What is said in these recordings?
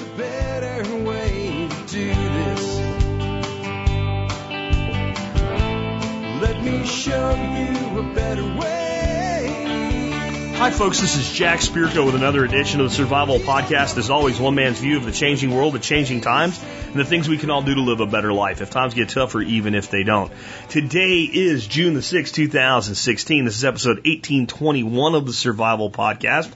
a better way to do this. Let me show you a better way. Hi, folks. This is Jack Spirko with another edition of the Survival Podcast. As always, one man's view of the changing world, the changing times, and the things we can all do to live a better life if times get tougher, even if they don't. Today is June the 6th, 2016. This is episode 1821 of the Survival Podcast.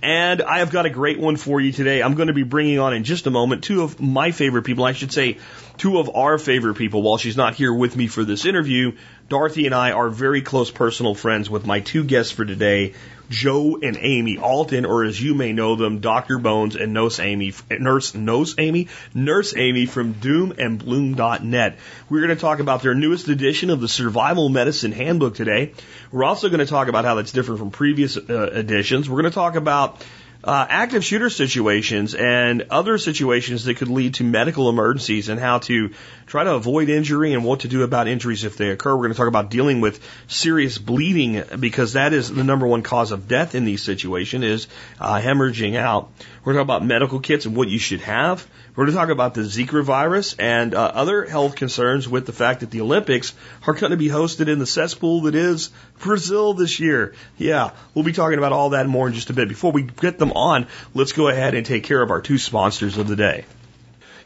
And I have got a great one for you today. I'm going to be bringing on in just a moment two of my favorite people. I should say two of our favorite people. While she's not here with me for this interview, Dorothy and I are very close personal friends with my two guests for today, Joe and Amy Alton, or as you may know them, Dr. Bones and Nurse Amy, Nurse, Nurse Amy, Nurse Amy from doomandbloom.net. We're going to talk about their newest edition of the Survival Medicine Handbook today. We're also going to talk about how that's different from previous uh, editions. We're going to talk about uh, active shooter situations and other situations that could lead to medical emergencies and how to try to avoid injury and what to do about injuries if they occur. We're going to talk about dealing with serious bleeding because that is the number one cause of death in these situations is uh, hemorrhaging out. We're going to talk about medical kits and what you should have. We're going to talk about the Zika virus and uh, other health concerns with the fact that the Olympics are going to be hosted in the cesspool that is Brazil this year. Yeah, we'll be talking about all that more in just a bit. Before we get them on, let's go ahead and take care of our two sponsors of the day.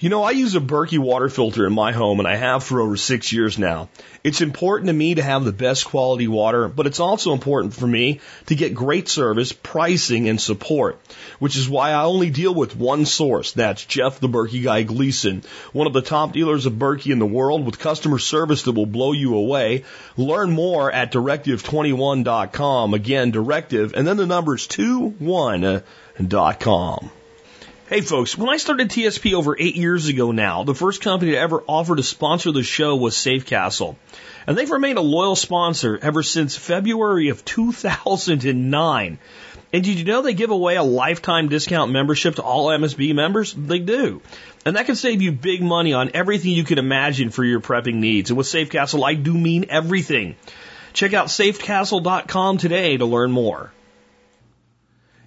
You know, I use a Berkey water filter in my home and I have for over six years now. It's important to me to have the best quality water, but it's also important for me to get great service, pricing, and support, which is why I only deal with one source. That's Jeff the Berkey Guy Gleason, one of the top dealers of Berkey in the world with customer service that will blow you away. Learn more at directive21.com. Again, directive, and then the number numbers 21.com. Hey folks, when I started TSP over eight years ago now, the first company to ever offer to sponsor the show was Safecastle. And they've remained a loyal sponsor ever since February of 2009. And did you know they give away a lifetime discount membership to all MSB members? They do. And that can save you big money on everything you can imagine for your prepping needs. And with Safecastle, I do mean everything. Check out safecastle.com today to learn more.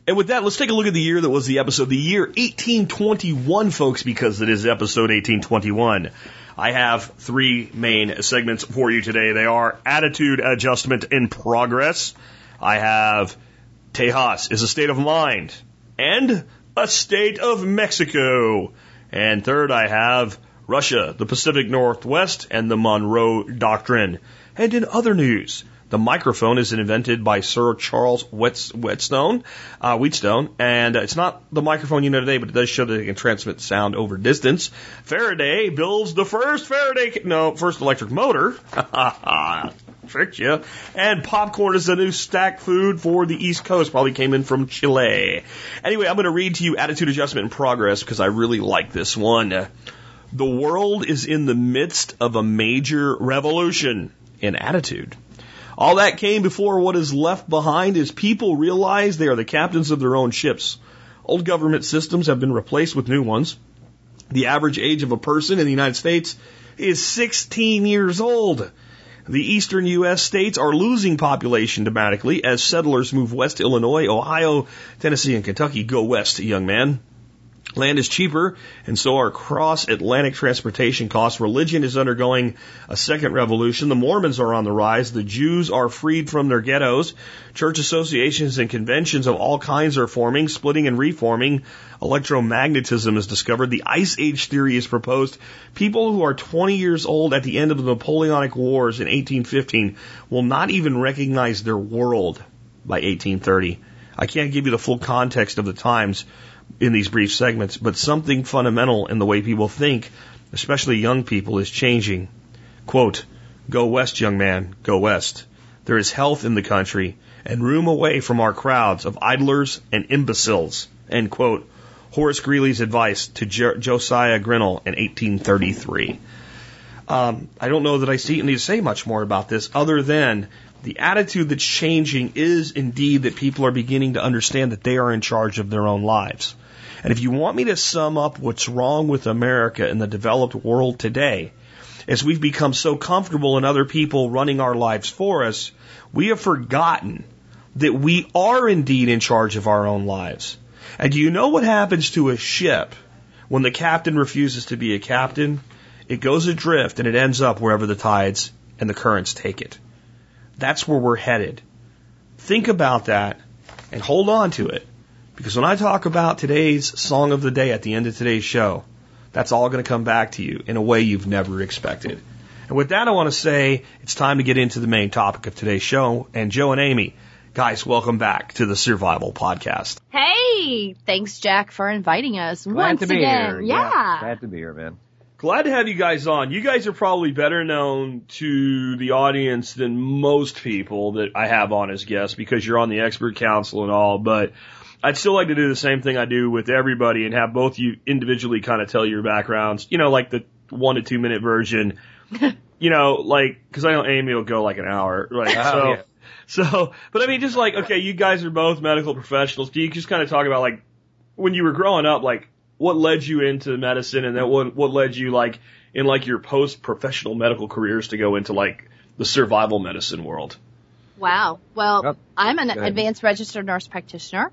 And with that, let's take a look at the year that was the episode, the year 1821, folks, because it is episode 1821. I have three main segments for you today. They are attitude adjustment in progress. I have Tejas is a state of mind and a state of Mexico. And third, I have Russia, the Pacific Northwest, and the Monroe Doctrine. And in other news, the microphone is invented by Sir Charles Whetstone, uh, Wheatstone, and it's not the microphone you know today, but it does show that it can transmit sound over distance. Faraday builds the first Faraday, no, first electric motor. Tricked you. And popcorn is the new stack food for the East Coast. Probably came in from Chile. Anyway, I'm going to read to you Attitude Adjustment in Progress because I really like this one. The world is in the midst of a major revolution in attitude. All that came before what is left behind is people realize they are the captains of their own ships. Old government systems have been replaced with new ones. The average age of a person in the United States is 16 years old. The eastern U.S. states are losing population dramatically as settlers move west to Illinois, Ohio, Tennessee, and Kentucky. Go west, young man. Land is cheaper, and so are cross Atlantic transportation costs. Religion is undergoing a second revolution. The Mormons are on the rise. The Jews are freed from their ghettos. Church associations and conventions of all kinds are forming, splitting and reforming. Electromagnetism is discovered. The Ice Age theory is proposed. People who are 20 years old at the end of the Napoleonic Wars in 1815 will not even recognize their world by 1830. I can't give you the full context of the times in these brief segments, but something fundamental in the way people think, especially young people, is changing. Quote, Go west, young man, go west. There is health in the country and room away from our crowds of idlers and imbeciles. End quote. Horace Greeley's advice to jo- Josiah Grinnell in 1833. Um, I don't know that I see, need to say much more about this other than the attitude that's changing is indeed that people are beginning to understand that they are in charge of their own lives. And if you want me to sum up what's wrong with America in the developed world today, as we've become so comfortable in other people running our lives for us, we have forgotten that we are indeed in charge of our own lives. And do you know what happens to a ship When the captain refuses to be a captain, it goes adrift and it ends up wherever the tides and the currents take it. That's where we're headed. Think about that and hold on to it. Because when I talk about today's song of the day at the end of today's show, that's all going to come back to you in a way you've never expected. And with that, I want to say it's time to get into the main topic of today's show. And Joe and Amy, guys, welcome back to the Survival Podcast. Hey, thanks, Jack, for inviting us Glad once to be again. here. Yeah. Glad to be here, man. Glad to have you guys on. You guys are probably better known to the audience than most people that I have on as guests because you're on the expert council and all, but I'd still like to do the same thing I do with everybody and have both you individually kind of tell your backgrounds, you know, like the one to two minute version, you know, like, cause I know Amy will go like an hour, right? Oh, so, yeah. so, but I mean, just like, okay, you guys are both medical professionals. Do you just kind of talk about like when you were growing up, like what led you into medicine and then what, what led you like in like your post professional medical careers to go into like the survival medicine world? Wow. Well, Yep. I'm an advanced registered nurse practitioner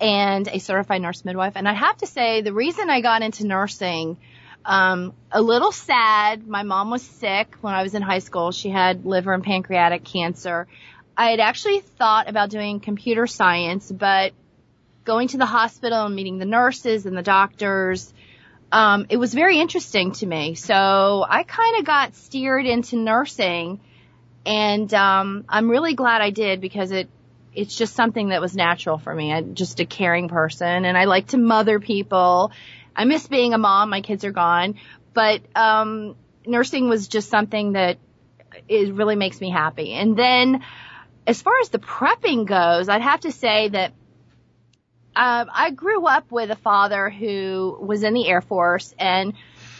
and a certified nurse midwife. And I have to say, the reason I got into nursing, um, a little sad. My mom was sick when I was in high school. She had liver and pancreatic cancer. I had actually thought about doing computer science, but going to the hospital and meeting the nurses and the doctors, um, it was very interesting to me. So I kind of got steered into nursing and um, I'm really glad I did because it it's just something that was natural for me. I'm just a caring person, and I like to mother people. I miss being a mom. My kids are gone, but um, nursing was just something that it really makes me happy. And then, as far as the prepping goes, I'd have to say that um, I grew up with a father who was in the Air Force, and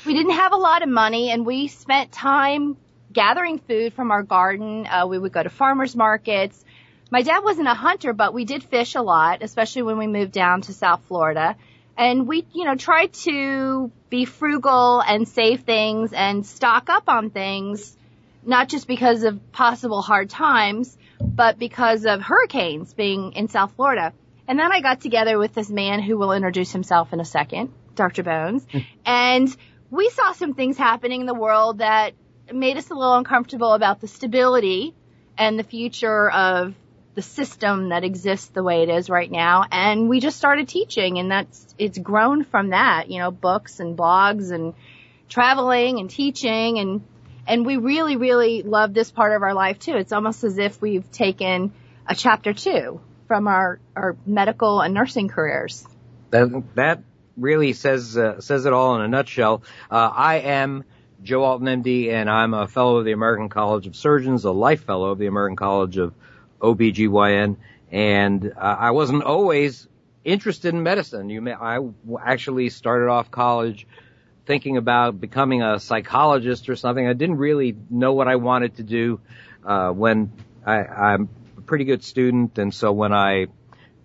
we didn't have a lot of money, and we spent time gathering food from our garden. Uh, we would go to farmers markets. My dad wasn't a hunter, but we did fish a lot, especially when we moved down to South Florida. And we, you know, tried to be frugal and save things and stock up on things, not just because of possible hard times, but because of hurricanes being in South Florida. And then I got together with this man who will introduce himself in a second, Dr. Bones, hmm. and we saw some things happening in the world that made us a little uncomfortable about the stability and the future of the system that exists the way it is right now. And we just started teaching and that's, it's grown from that, you know, books and blogs and traveling and teaching and, and we really, really love this part of our life too. It's almost as if we've taken a chapter two from our, our medical and nursing careers. That, that really says uh, says it all in a nutshell. Uh, I am Joe Alton, MD, and I'm a fellow of the American College of Surgeons, a life fellow of the American College of OBGYN, and uh, I wasn't always interested in medicine. You may, I actually started off college thinking about becoming a psychologist or something. I didn't really know what I wanted to do uh, when I, I'm a pretty good student, and so when I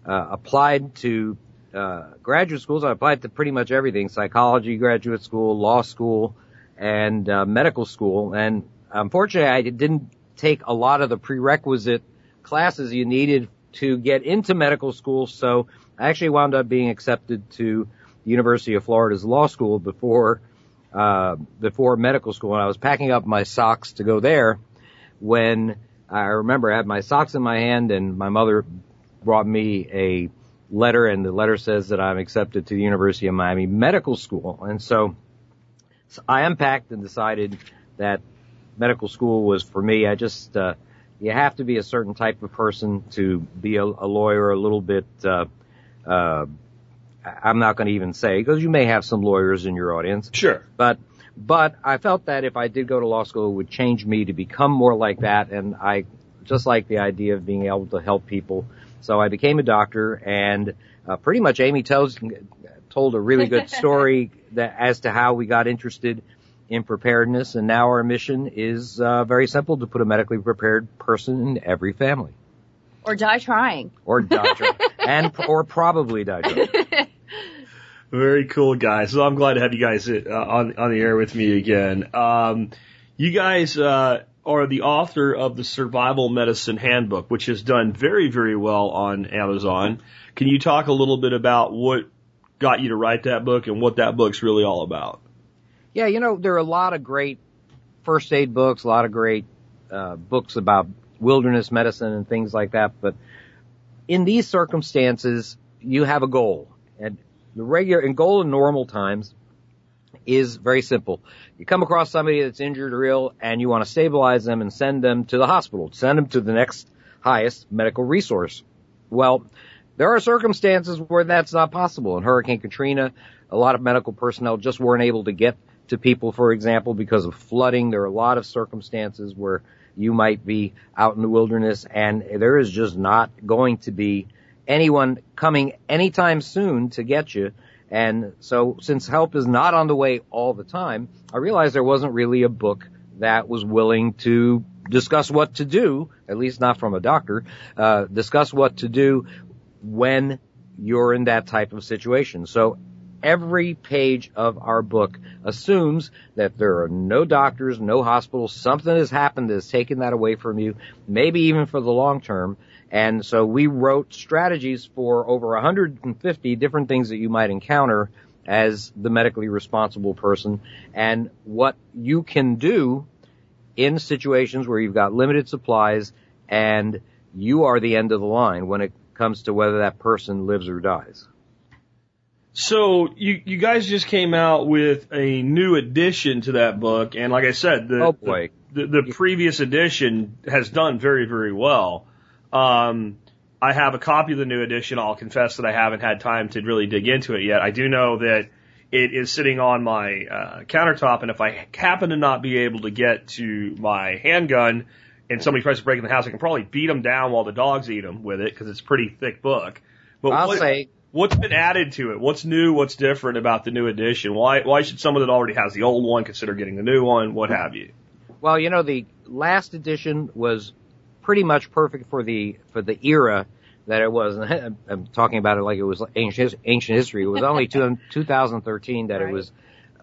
uh, applied to uh, graduate schools, I applied to pretty much everything: psychology, graduate school, law school, and uh, medical school. And unfortunately, I didn't take a lot of the prerequisite classes you needed to get into medical school. So I actually wound up being accepted to the University of Florida's law school before uh, before medical school. And I was packing up my socks to go there when I remember I had my socks in my hand and my mother brought me a letter and the letter says that I'm accepted to the University of Miami Medical School. And so, so I unpacked and decided that medical school was for me. I just, uh, you have to be a certain type of person to be a, a lawyer a little bit, uh, uh, I'm not going to even say because you may have some lawyers in your audience. Sure. But but I felt that if I did go to law school, it would change me to become more like that, and I just like the idea of being able to help people. So I became a doctor, and uh, pretty much Amy tells told a really good story that as to how we got interested in preparedness, and now our mission is uh, very simple: to put a medically prepared person in every family, Or die trying. or die trying, and or probably die trying. Very cool, guys. So I'm glad to have you guys uh, on on the air with me again. Um, you guys uh, are the author of the Survival Medicine Handbook, which has done very very well on Amazon. Can you talk a little bit about what got you to write that book and what that book's really all about. Yeah, you know, there are a lot of great first aid books, a lot of great uh, books about wilderness medicine and things like that. But in these circumstances, you have a goal, and the regular in normal times is very simple. You come across somebody that's injured or ill, and you want to stabilize them and send them to the hospital, send them to the next highest medical resource. Well, there are circumstances where that's not possible. In Hurricane Katrina, a lot of medical personnel just weren't able to get to people, for example, because of flooding. There are a lot of circumstances where you might be out in the wilderness and there is just not going to be anyone coming anytime soon to get you. And so since help is not on the way all the time, I realized there wasn't really a book that was willing to discuss what to do, at least not from a doctor, uh, discuss what to do when you're in that type of situation. So every page of our book assumes that there are no doctors, no hospitals, something has happened that has taken that away from you, maybe even for the long term. And so we wrote strategies for over 150 different things that you might encounter as the medically responsible person and what you can do in situations where you've got limited supplies and you are the end of the line when it comes to whether that person lives or dies. So you you guys just came out with a new addition to that book, and like I said, the oh the, the, the previous edition has done very very well. Um, I have a copy of the new edition. I'll confess that I haven't had time to really dig into it yet. I do know that it is sitting on my uh, countertop, and if I happen to not be able to get to my handgun, and somebody tries to break in the house, I can probably beat them down while the dogs eat them with it because it's a pretty thick book. But I'll what, say What's been added to it? What's new? What's different about the new edition? Why why should someone that already has the old one consider getting the new one? What have you? Well, you know, the last edition was pretty much perfect for the for the era that it was. I'm talking about it like it was ancient ancient history. It was only two, 2013 that right. it was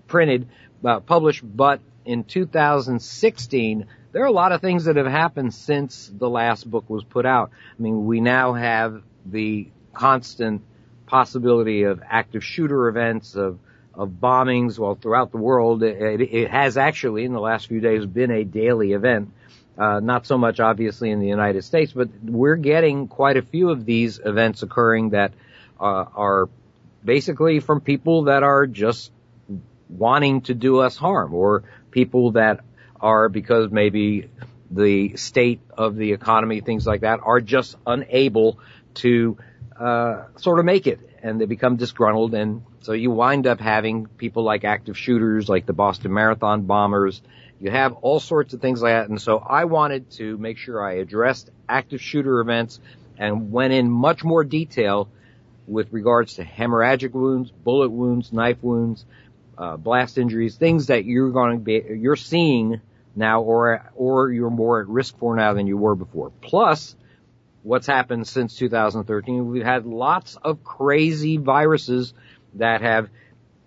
printed, uh, published, but in 2016 there are a lot of things that have happened since the last book was put out. I mean, we now have the constant possibility of active shooter events, of, of bombings, well, throughout the world. It, it has actually, in the last few days, been a daily event. Uh, not so much obviously in the United States, but we're getting quite a few of these events occurring that uh, are basically from people that are just wanting to do us harm or people that are because maybe the state of the economy, things like that, are just unable to uh, sort of make it and they become disgruntled and so you wind up having people like active shooters like the Boston Marathon bombers. You have all sorts of things like that. And so I wanted to make sure I addressed active shooter events and went in much more detail with regards to hemorrhagic wounds, bullet wounds, knife wounds, uh, blast injuries, things that you're going to be, you're seeing now or, or you're more at risk for now than you were before. Plus, what's happened since 2013. We've had lots of crazy viruses that have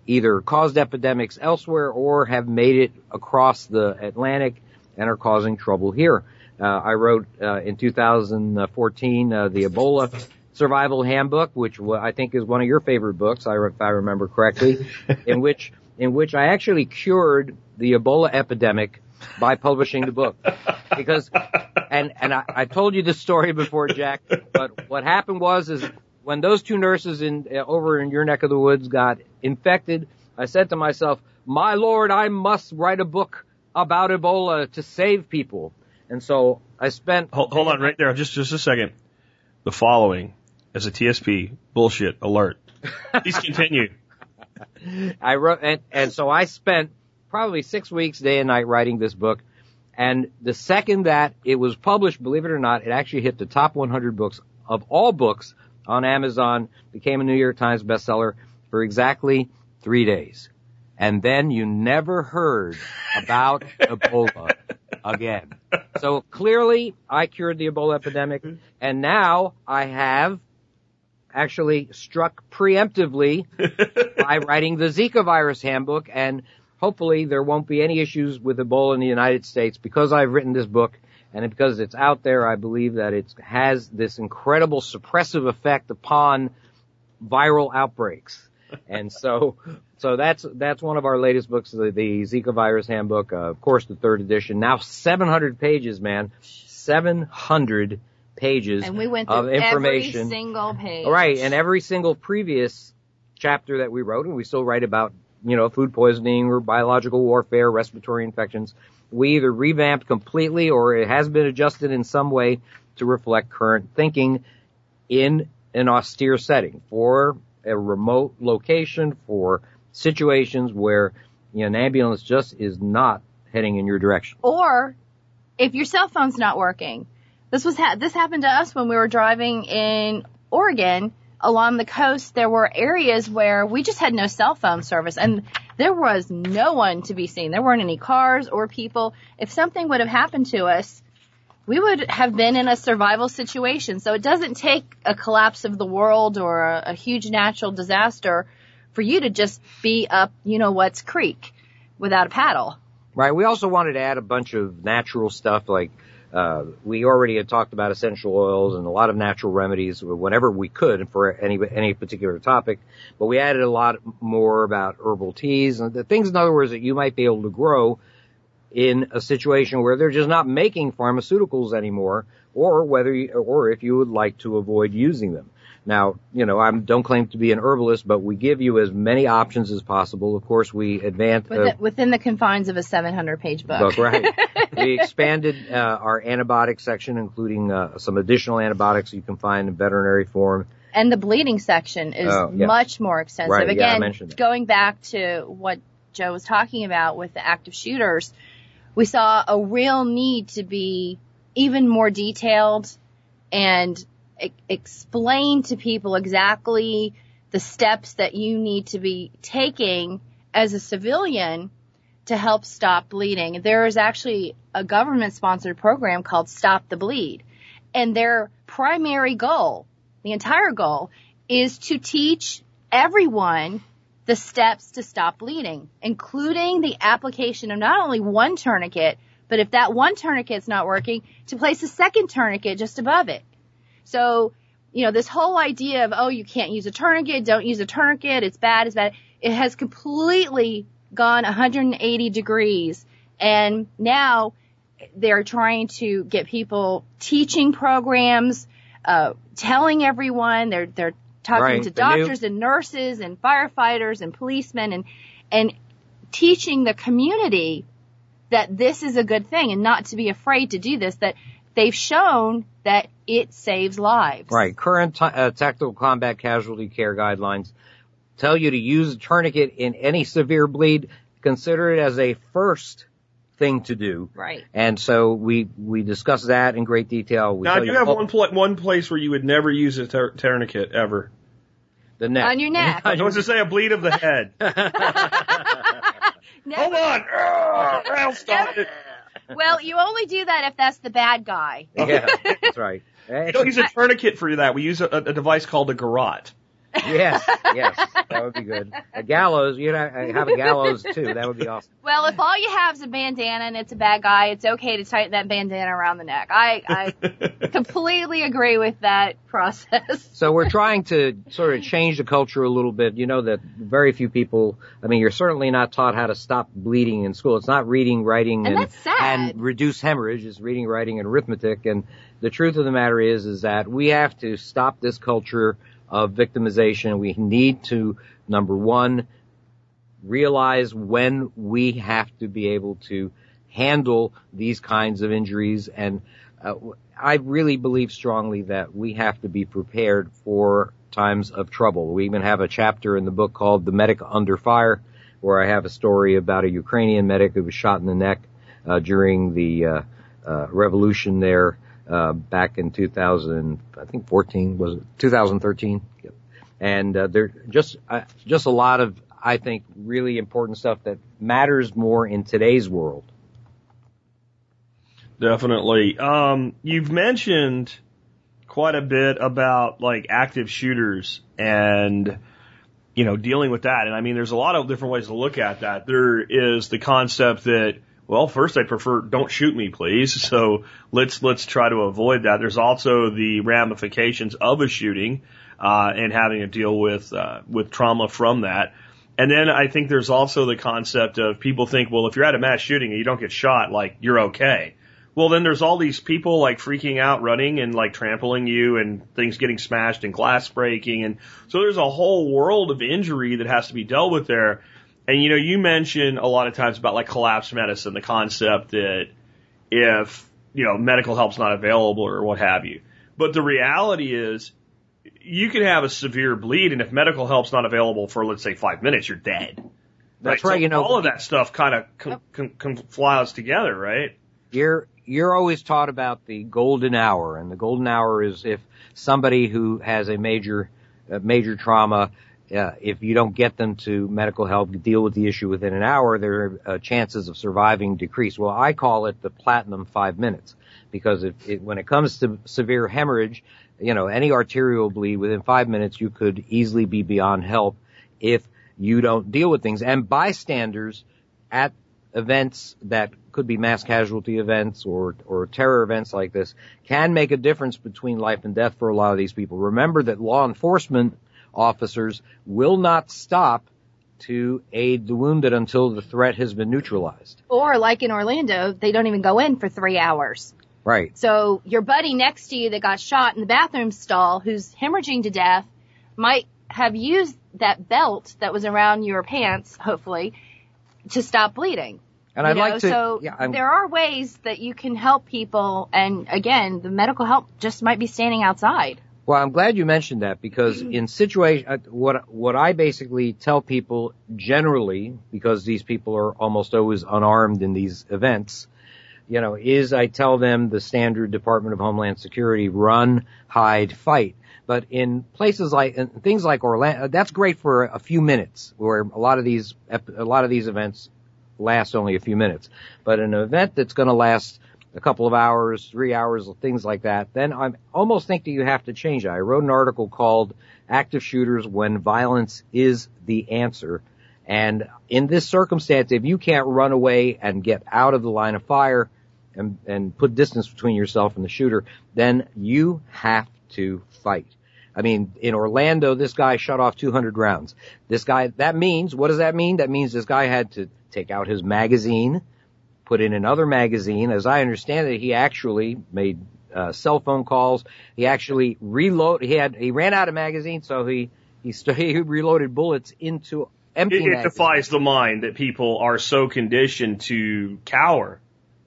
either caused epidemics elsewhere or have made it across the Atlantic and are causing trouble here. Uh, I wrote uh, in 2014 uh, the Ebola Survival Handbook, which I think is one of your favorite books, if I remember correctly, in which in which I actually cured the Ebola epidemic by publishing the book. Because, and, and I, I told you this story before, Jack, but what happened was, is when those two nurses in, uh, over in your neck of the woods got infected, I said to myself, my lord, I must write a book about Ebola to save people. And so I spent. Hold, hold on right there, just, just a second. The following is a TSP bullshit alert. Please continue. I wrote, and, and so I spent probably six weeks, day and night, writing this book. And the second that it was published, believe it or not, it actually hit the top 100 books of all books on Amazon, became a New York Times bestseller for exactly three days. And then you never heard about Ebola again. So clearly I cured the Ebola epidemic and now I have actually struck preemptively by writing the Zika virus handbook and hopefully there won't be any issues with Ebola in the United States because I've written this book and because it's out there, I believe that it has this incredible suppressive effect upon viral outbreaks. and so, so that's that's one of our latest books, the, the Zika virus handbook. Uh, of course, the third edition. Now 700 pages, man. 700 pages And we went of through information. every single page. Right, and every single previous chapter that we wrote, and we still write about, you know, food poisoning or biological warfare, respiratory infections, we either revamped completely or it has been adjusted in some way to reflect current thinking in an austere setting for a remote location, for situations where you know, an ambulance just is not heading in your direction. Or if your cell phone's not working. This was ha- this happened to us when we were driving in Oregon along the coast. There were areas where we just had no cell phone service and there was no one to be seen. There weren't any cars or people. If something would have happened to us, we would have been in a survival situation. So it doesn't take a collapse of the world or a, a huge natural disaster for you to just be up, you know what's creek without a paddle. Right. We also wanted to add a bunch of natural stuff like uh, we already had talked about essential oils and a lot of natural remedies whenever we could for any any particular topic, but we added a lot more about herbal teas and the things, in other words, that you might be able to grow in a situation where they're just not making pharmaceuticals anymore, or whether you, or if you would like to avoid using them. Now, you know, I don't claim to be an herbalist, but we give you as many options as possible. Of course, we advance uh, Within, within the confines of a 700 page book. book, right? we expanded uh, our antibiotic section, including uh, some additional antibiotics you can find in veterinary form. And the bleeding section is Oh, yes. much more extensive. Right, yeah, I Again, mentioned that. going back to what Joe was talking about with the active shooters, we saw a real need to be even more detailed and e- explain to people exactly the steps that you need to be taking as a civilian to help stop bleeding. There is actually a government sponsored program called Stop the Bleed. And their primary goal, the entire goal, is to teach everyone the steps to stop bleeding, including the application of not only one tourniquet, but if that one tourniquet's not working, to place a second tourniquet just above it. So, you know, this whole idea of, oh, you can't use a tourniquet, don't use a tourniquet, it's bad, it's bad, it has completely gone 180 degrees. And now they're trying to get people teaching programs, uh, telling everyone, they're, they're talking Right, to the new- doctors and nurses and firefighters and policemen and, and teaching the community that this is a good thing and not to be afraid to do this, that they've shown that it saves lives. Right. Current t- uh, tactical combat casualty care guidelines tell you to use a tourniquet in any severe bleed. Consider it as a first thing to do. Right. And so we we discuss that in great detail. We Now, tell do you you have all- one, pl- one place where you would never use a tur- tourniquet ever? the neck On your neck. I was to say a bleed of the head. Hold on. I'll stop it. Well, you only do that if that's the bad guy. yeah, that's right. We don't use a tourniquet for that. We use a, a device called a garrote. Yes, yes, that would be good. A gallows, you know, have a gallows too. That would be awesome. Well, if all you have is a bandana and it's a bad guy, it's okay to tighten that bandana around the neck. I, I completely agree with that process. So we're trying to sort of change the culture a little bit. You know that very few people, I mean, you're certainly not taught how to stop bleeding in school. It's not reading, writing, And and, and reduce hemorrhage. It's reading, writing, and arithmetic. And the truth of the matter is, is that we have to stop this culture of victimization. We need to, number one, realize when we have to be able to handle these kinds of injuries and uh, I really believe strongly that we have to be prepared for times of trouble. We even have a chapter in the book called The Medic Under Fire where I have a story about a Ukrainian medic who was shot in the neck uh, during the uh, uh, revolution there uh, back in 2000, I think 14 was it 2013. Yep. And uh, there just uh, just a lot of I think really important stuff that matters more in today's world. Definitely. Um, you've mentioned quite a bit about like active shooters and you know dealing with that. And I mean, there's a lot of different ways to look at that. There is the concept that well, first I prefer don't shoot me, please. So let's let's try to avoid that. There's also the ramifications of a shooting. uh, and having to deal with uh, with trauma from that. And then I think there's also the concept of people think, well, if you're at a mass shooting and you don't get shot, like you're okay. Well, then there's all these people like freaking out, running and like trampling you and things getting smashed and glass breaking. And so there's a whole world of injury that has to be dealt with there. And you know, you mentioned a lot of times about like collapse medicine, the concept that if, you know, medical help's not available or what have you. But the reality is you can have a severe bleed and if medical help's not available for let's say five minutes, you're dead. That's right. So you know, all of that stuff kind of com- com- com- flies together, right? you're you're always taught about the golden hour, and the golden hour is if somebody who has a major a major trauma, uh, if you don't get them to medical help, deal with the issue within an hour, their uh, chances of surviving decrease. Well, I call it the platinum five minutes because it, it, when it comes to severe hemorrhage, you know, any arterial bleed within five minutes, you could easily be beyond help if you don't deal with things. And bystanders at events that could be mass casualty events or, or terror events like this can make a difference between life and death for a lot of these people. Remember that law enforcement officers will not stop to aid the wounded until the threat has been neutralized. Or like in Orlando, they don't even go in for three hours. Right. So your buddy next to you that got shot in the bathroom stall who's hemorrhaging to death might have used that belt that was around your pants, hopefully, to stop bleeding. And I'd know, like to, so yeah, there are ways that you can help people and again, the medical help just might be standing outside. Well, I'm glad you mentioned that because in situation, uh, what what I basically tell people generally, because these people are almost always unarmed in these events, you know, is I tell them the standard Department of Homeland Security run, hide, fight. But in places like in things like Orlando, that's great for a few minutes, where a lot of these a lot of these events last only a few minutes. But an event that's going to last a couple of hours, three hours, things like that, then I almost think that you have to change it. I wrote an article called Active Shooters When Violence is the Answer. And in this circumstance, if you can't run away and get out of the line of fire and, and put distance between yourself and the shooter, then you have to fight. I mean, in Orlando, this guy shot off 200 rounds. This guy, that means, what does that mean? That means this guy had to take out his magazine, put in another magazine. As I understand it, he actually made uh, cell phone calls. He actually reload. He had he ran out of magazines, so he he, st- he reloaded bullets into empty. It, it magazines. defies the mind that people are so conditioned to cower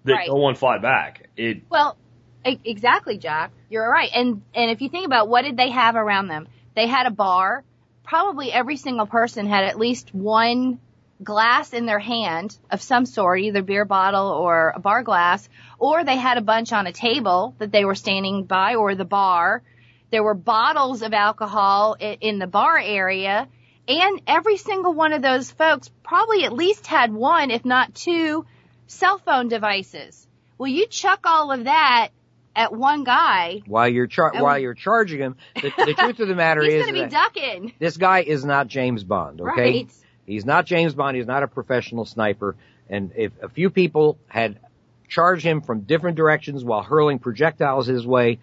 that Right. no one fight back. It Well, e- exactly, Jack. You're right. And and if you think about what did they have around them? They had a bar. Probably every single person had at least one glass in their hand of some sort, either beer bottle or a bar glass, or they had a bunch on a table that they were standing by or the bar. There were bottles of alcohol in the bar area. And every single one of those folks probably at least had one, if not two, cell phone devices. Well, you chuck all of that at one guy, While you're char- while you're charging him, the, the truth of the matter he's is going to be that ducking. this guy is not James Bond. Okay. Right. He's not James Bond. He's not a professional sniper. And if a few people had charged him from different directions while hurling projectiles his way,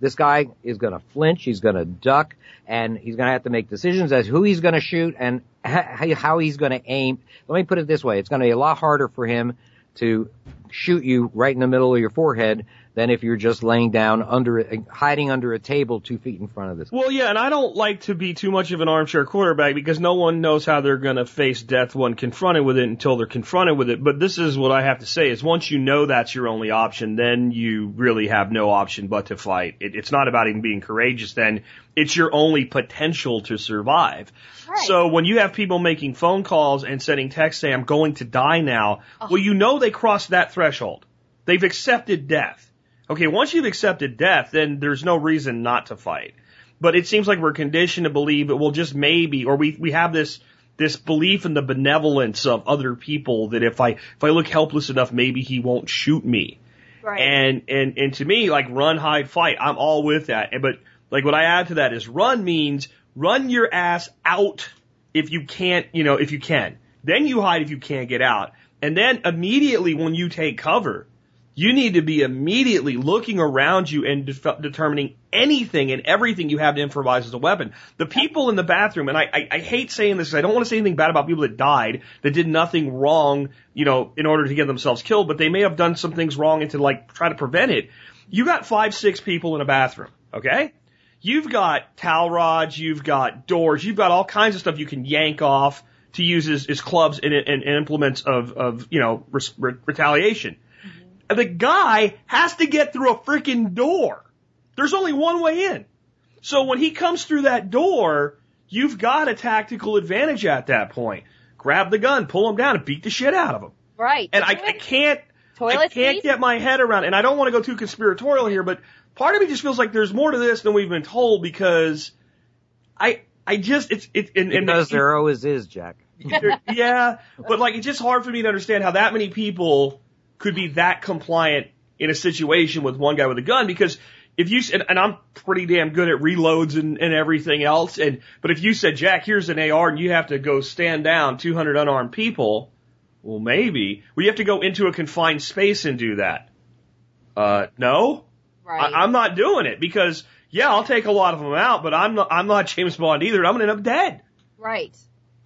this guy is going to flinch. He's going to duck, and he's going to have to make decisions as who he's going to shoot and how he's going to aim. Let me put it this way: it's going to be a lot harder for him to shoot you right in the middle of your forehead than if you're just laying down under, hiding under a table two feet in front of this. well, yeah, and I don't like to be too much of an armchair quarterback because no one knows how they're going to face death when confronted with it until they're confronted with it. But this is what I have to say: is once you know that's your only option, then you really have no option but to fight. It, it's not about even being courageous. Then it's your only potential to survive. Right. So when you have people making phone calls and sending texts saying, I'm going to die now, uh-huh. well, you know they crossed that threshold. They've accepted death. Okay, once you've accepted death, then there's no reason not to fight. But it seems like we're conditioned to believe that we'll just maybe, or we, we have this, this belief in the benevolence of other people that if I, if I look helpless enough, maybe he won't shoot me. Right. And, and, and to me, like run, hide, fight, I'm all with that. And- But like what I add to that is run means run your ass out if you can't, you know, if you can. Then you hide if you can't get out. And then immediately when you take cover, You need to be immediately looking around you and de- determining anything and everything you have to improvise as a weapon. The people in the bathroom, and I, I, I hate saying this, I don't want to say anything bad about people that died, that did nothing wrong, you know, in order to get themselves killed, but they may have done some things wrong and to like try to prevent it. You got five, six people in a bathroom, okay? You've got towel rods, you've got doors, you've got all kinds of stuff you can yank off to use as, as clubs and, and, and implements of, of, you know, re- retaliation the guy has to get through a freaking door. There's only one way in. So when he comes through that door, you've got a tactical advantage at that point. Grab the gun, pull him down, and beat the shit out of him. Right. And I, I can't, Toilet I can't seat? get my head around, and I don't want to go too conspiratorial here, but part of me just feels like there's more to this than we've been told because I, I just, it's, it, and, and Because there always is, Jack. yeah, but like it's just hard for me to understand how that many people could be that compliant in a situation with one guy with a gun because if you and, and I'm pretty damn good at reloads and, and everything else and but if you said Jack here's an AR and you have to go stand down 200 unarmed people well maybe well you have to go into a confined space and do that uh no Right. I, I'm not doing it because yeah I'll take a lot of them out but I'm not I'm not James Bond either I'm gonna end up dead right.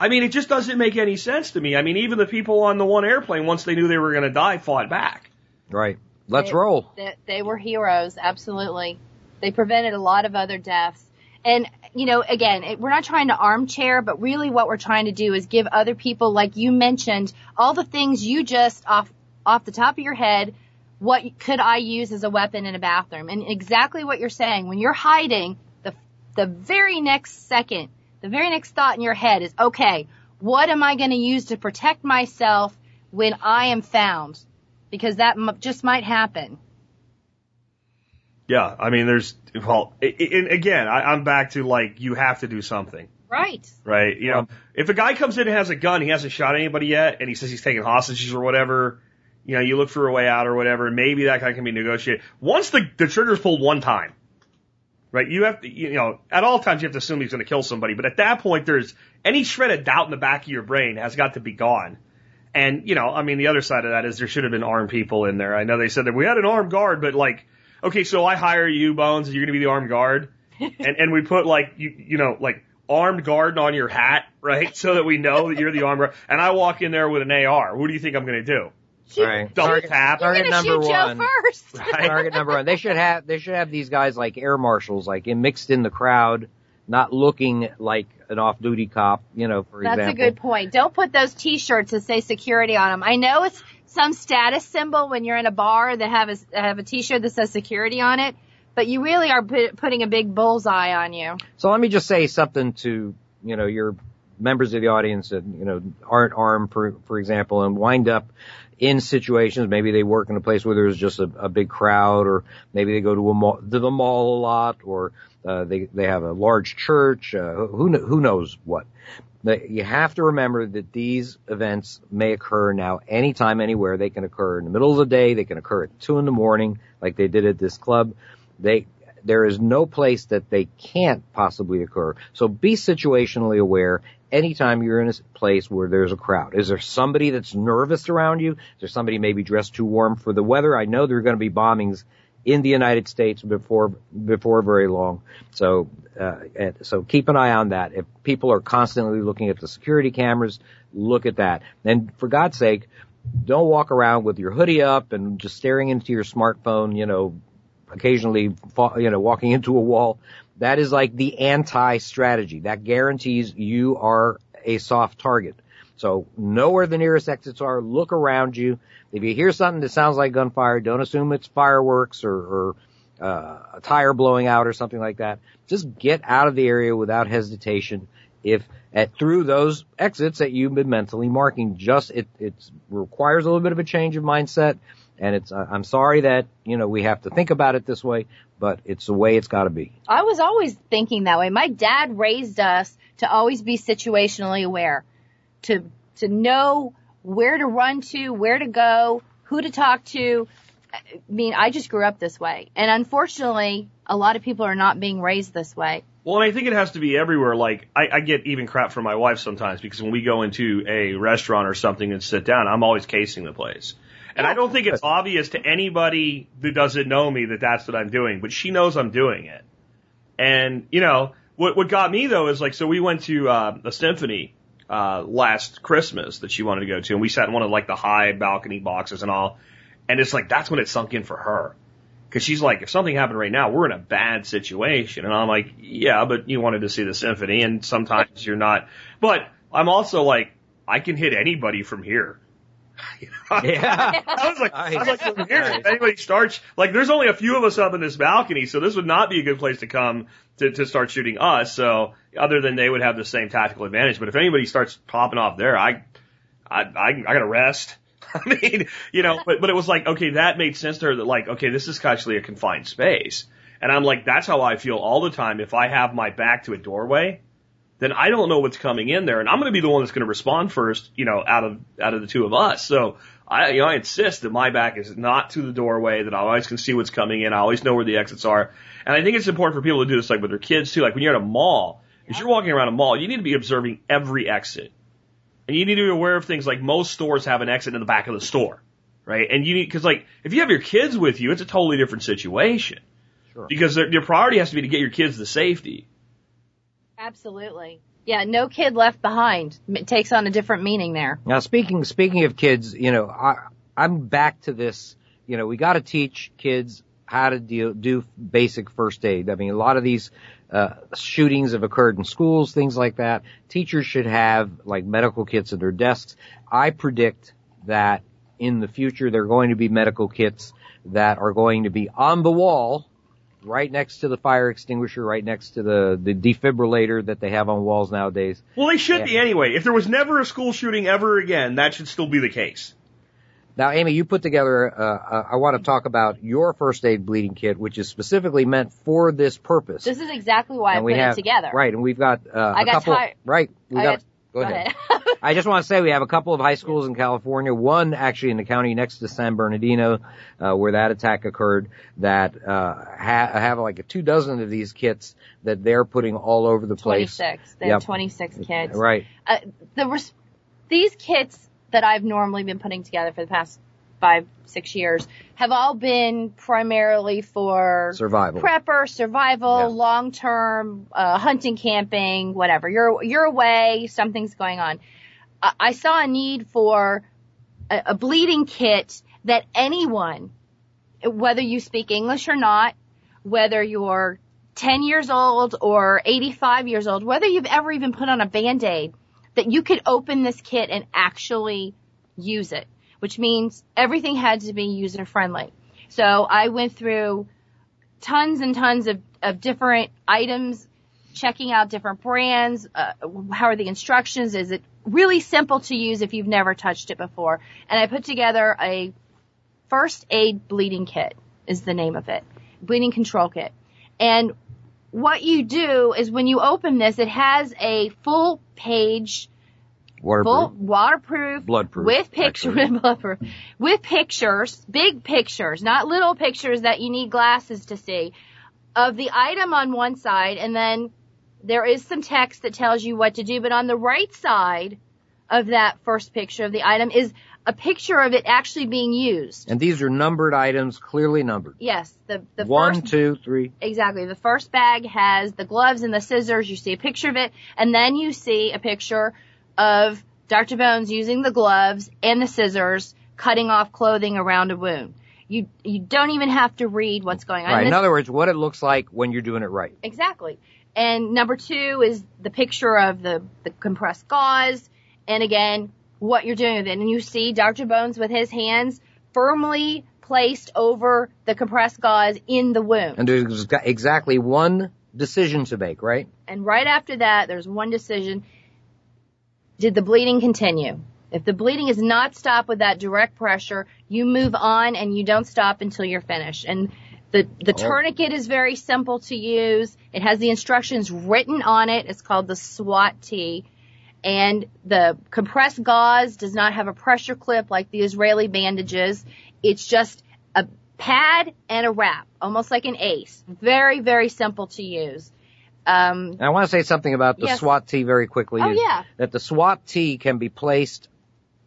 I mean, it just doesn't make any sense to me. I mean, even the people on the one airplane, once they knew they were going to die, fought back. Right. Let's They- roll. They, they were heroes, absolutely. They prevented a lot of other deaths. And, you know, again, it, we're not trying to armchair, but really what we're trying to do is give other people, like you mentioned, all the things you just off, off the top of your head, what could I use as a weapon in a bathroom? And exactly what you're saying, when you're hiding, the, the very next second, the very next thought in your head is, okay, what am I going to use to protect myself when I am found? Because that m- just might happen. Yeah, I mean, there's well, and again, I, I'm back to like you have to do something, Right. right? You know, if a guy comes in and has a gun, he hasn't shot anybody yet, and he says he's taking hostages or whatever. You know, you look for a way out or whatever, and maybe that guy can be negotiated. Once the the trigger's pulled one time, right? You have to, you know, at all times you have to assume he's going to kill somebody, but at that point, there's any shred of doubt in the back of your brain has got to be gone. And, you know, I mean, the other side of that is there should have been armed people in there. I know they said that we had an armed guard, but like, okay, so I hire you, Bones, and you're going to be the armed guard. and, and we put like, you, you know, like armed guard on your hat, right? So that we know that you're the armed guard. And I walk in there with an AR. What do you think I'm going to do? Right. Double Target, tap. Target number one. Joe first. Target number one. They should have they should have these guys like air marshals, like in, mixed in the crowd, not looking like an off-duty cop. You know, for That's example. a good point. Don't put those T-shirts that say security on them. I know it's some status symbol when you're in a bar that have a have a T-shirt that says security on it, but you really are put, putting a big bullseye on you. So let me just say something to you know your members of the audience that you know aren't armed, for for example, and wind up in situations. Maybe they work in a place where there's just a, a big crowd, or maybe they go to a mall, to the mall a lot, or uh, they they have a large church. Uh, who who knows what. You have to remember that these events may occur now anytime, anywhere. They can occur in the middle of the day. They can occur at two in the morning, like they did at this club. They there is no place that they can't possibly occur. So be situationally aware anytime you're in a place where there's a crowd. Is there somebody that's nervous around you? Is there somebody maybe dressed too warm for the weather? I know there are going to be bombings in the United States before before very long. So uh, so keep an eye on that. If people are constantly looking at the security cameras, look at that. And for God's sake, don't walk around with your hoodie up and just staring into your smartphone, you know, occasionally, you know, walking into a wall. That is like the anti-strategy. That guarantees you are a soft target. So know where the nearest exits are. Look around you. If you hear something that sounds like gunfire, don't assume it's fireworks or, or uh, a tire blowing out or something like that. Just get out of the area without hesitation. If at through those exits that you've been mentally marking, just it it requires a little bit of a change of mindset. And it's uh, I'm sorry that you know we have to think about it this way, but it's the way it's got to be. I was always thinking that way. My dad raised us to always be situationally aware, to to know where to run to, where to go, who to talk to. I mean, I just grew up this way, and unfortunately, a lot of people are not being raised this way. Well, and I think it has to be everywhere. Like, I, I get even crap from my wife sometimes because when we go into a restaurant or something and sit down, I'm always casing the place. And I don't think it's obvious to anybody who doesn't know me that that's what I'm doing, but she knows I'm doing it. And, you know, what, what got me though is like, so we went to, uh, a symphony, uh, last Christmas that she wanted to go to, and we sat in one of like the high balcony boxes and all. And it's like, that's when it sunk in for her. Cause she's like, if something happened right now, we're in a bad situation. And I'm like, yeah, but you wanted to see the symphony and sometimes you're not. But I'm also like, I can hit anybody from here. Yeah. I was like, I was like, from here, if anybody starts, like, there's only a few of us up in this balcony, so this would not be a good place to come to, to start shooting us. So, other than they would have the same tactical advantage, but if anybody starts popping off there, I, I, I, I gotta rest. I mean, you know, but, but it was like, okay, that made sense to her that like, okay, this is actually a confined space. And I'm like, that's how I feel all the time. If I have my back to a doorway, then I don't know what's coming in there, and I'm going to be the one that's going to respond first, you know, out of out of the two of us. So I, you know, I insist that my back is not to the doorway, that I always can see what's coming in, I always know where the exits are, and I think it's important for people to do this, like with their kids too. Like when you're at a mall, if you're walking around a mall, you need to be observing every exit, and you need to be aware of things like most stores have an exit in the back of the store, right? And you need because like if you have your kids with you, it's a totally different situation. Sure. Because your priority has to be to get your kids to safety. Absolutely. Yeah, no kid left behind. It takes on a different meaning there. Now speaking speaking of kids, you know, I I'm back to this. You know, we got to teach kids how to deal do basic first aid. I mean, a lot of these uh, shootings have occurred in schools, things like that. Teachers should have like medical kits at their desks. I predict that in the future there are going to be medical kits that are going to be on the wall right next to the fire extinguisher, right next to the, the defibrillator that they have on walls nowadays. Well, they should Yeah. be anyway. If there was never a school shooting ever again, that should still be the case. Now, Amy, you put together, uh, uh, I want to talk about your first aid bleeding kit, which is specifically meant for this purpose. This is exactly why I and put we have, it together. Right, and we've got, uh, I a got couple, tired- right, we I got, got- go ahead. I just want to say we have a couple of high schools in California, one actually in the county next to San Bernardino, uh, where that attack occurred, that, uh, ha- have like a two dozen of these kits that they're putting all over the place. 26. They Yep. have 26 kids. Right. Uh, the res- these kits that I've normally been putting together for the past five, six years have all been primarily for Survival. prepper, survival, Yeah. long term, uh, hunting, camping, whatever. You're you're away, something's going on. I, I saw a need for a, a bleeding kit that anyone, whether you speak English or not, whether you're 10 years old or 85 years old, whether you've ever even put on a band-aid, that you could open this kit and actually use it, which means everything had to be user friendly. So I went through tons and tons of, of different items, checking out different brands. Uh, how are the instructions? Is it really simple to use if you've never touched it before? And I put together a first aid bleeding kit is the name of it. Bleeding control kit. And what you do is when you open this, it has a full page Waterproof. full waterproof, Bloodproof, with pictures, with pictures, big pictures, not little pictures that you need glasses to see, of the item on one side, and then there is some text that tells you what to do. But on the right side of that first picture of the item is a picture of it actually being used. And these are numbered items, clearly numbered. Yes, the the One, first two, three. Exactly. The first bag has the gloves and the scissors. You see a picture of it, and then you see a picture of Dr. Bones using the gloves and the scissors, cutting off clothing around a wound. You you don't even have to read what's going on. Right. In other words, what it looks like when you're doing it right. Exactly. And number two is the picture of the, the compressed gauze. And again, what you're doing with it. And you see Dr. Bones with his hands firmly placed over the compressed gauze in the wound. And there's ex- exactly one decision to make, right? And right after that, there's one decision. Did the bleeding continue? If the bleeding is not stopped with that direct pressure, you move on and you don't stop until you're finished. And the, the Oh. tourniquet is very simple to use. It has the instructions written on it. It's called the SWAT T. And the compressed gauze does not have a pressure clip like the Israeli bandages. It's just a pad and a wrap, almost like an ace. Very, very simple to use. Um, I want to say something about the Yes. SWAT T very quickly. Oh, is yeah. That the SWAT T can be placed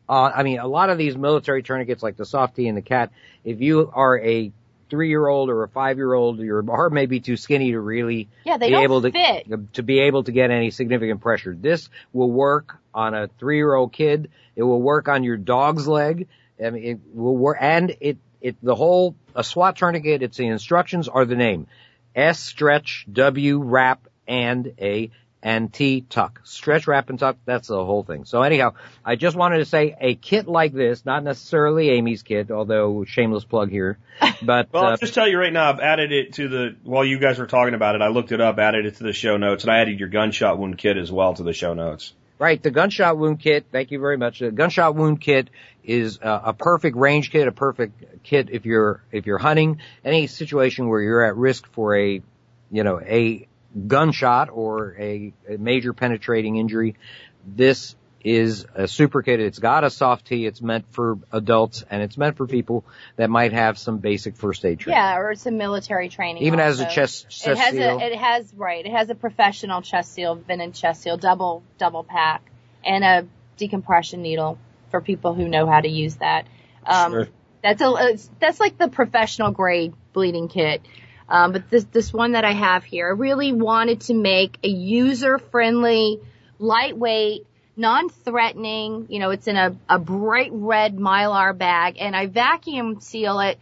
uh, I mean, a lot of these military tourniquets like the SOF-T and the cat, if you are a three year old or a five year old, your arm may be too skinny to really Yeah, they be able to fit. to be able to get any significant pressure. This will work on a three year old kid. It will work on your dog's leg. I mean, it will work, and it it the whole a SWAT tourniquet. It's the instructions are the name: S stretch, W wrap, and a and T tuck. Stretch, wrap, and tuck. That's the whole thing. So anyhow, I just wanted to say a kit like this, not necessarily Amy's kit, although shameless plug here, but Well, uh, I'll just tell you right now, I've added it to the, while you guys were talking about it, I looked it up, added it to the show notes, and I added your gunshot wound kit as well to the show notes. Right, the gunshot wound kit. Thank you very much. The gunshot wound kit is uh, a perfect range kit, a perfect kit if you're if you're hunting any situation where you're at risk for a, you know, a gunshot or a, a major penetrating injury. This is a super kit. It's got a SOF-T. It's meant for adults and it's meant for people that might have some basic first aid training. Yeah, or some military training. Even as a also. chest, It has seal. a, it has right. It has a professional chest seal, vented chest seal, double double pack, and a decompression needle for people who know how to use that. Um, Sure. That's a that's like the professional grade bleeding kit. Um, but this this one that I have here, I really wanted to make a user friendly, lightweight, non-threatening. You know, it's in a, a bright red mylar bag, and I vacuum seal it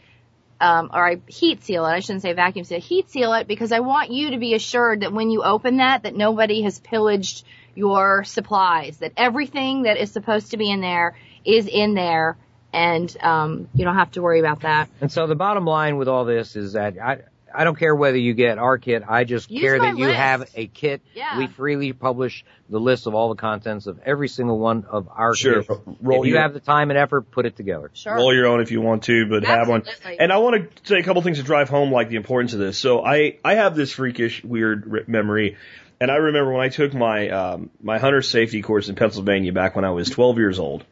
um, or I heat seal it. I shouldn't say vacuum seal. Heat seal it because I want you to be assured that when you open that, that nobody has pillaged your supplies. That everything that is supposed to be in there is in there, and um, you don't have to worry about that. And so the bottom line with all this is that I, I don't care whether you get our kit. I just Use care my that you list. have a kit. Yeah. We freely publish the list of all the contents of every single one of our Sure. kits. Roll if you your- have the time and effort, put it together. Sure. Roll your own if you want to, but have one. And I want to say a couple things to drive home, like the importance of this. So I, I have this freakish, weird memory, and I remember when I took my, um, my hunter safety course in Pennsylvania back when I was 12 years old.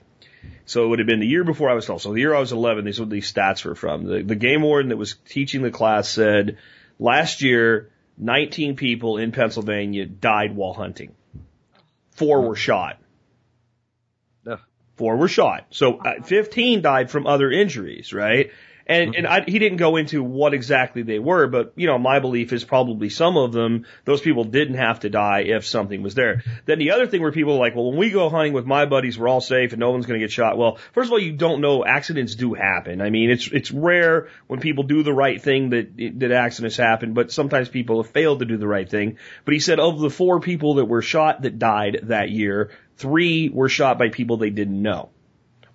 So it would have been the year before I was 12. So the year I was 11, these are what these stats were from. The, the game warden that was teaching the class said, last year, 19 people in Pennsylvania died while hunting. Four were shot. Four were shot. So uh, 15 died from other injuries, right? And, and I, he didn't go into what exactly they were, but you know, my belief is probably some of them, those people didn't have to die if something was there. Then the other thing where people are like, well, when we go hunting with my buddies, we're all safe and no one's going to get shot. Well, first of all, you don't know accidents do happen. I mean, it's, it's rare when people do the right thing that, that accidents happen, but sometimes people have failed to do the right thing. But he said of the four people that were shot that died that year, three were shot by people they didn't know.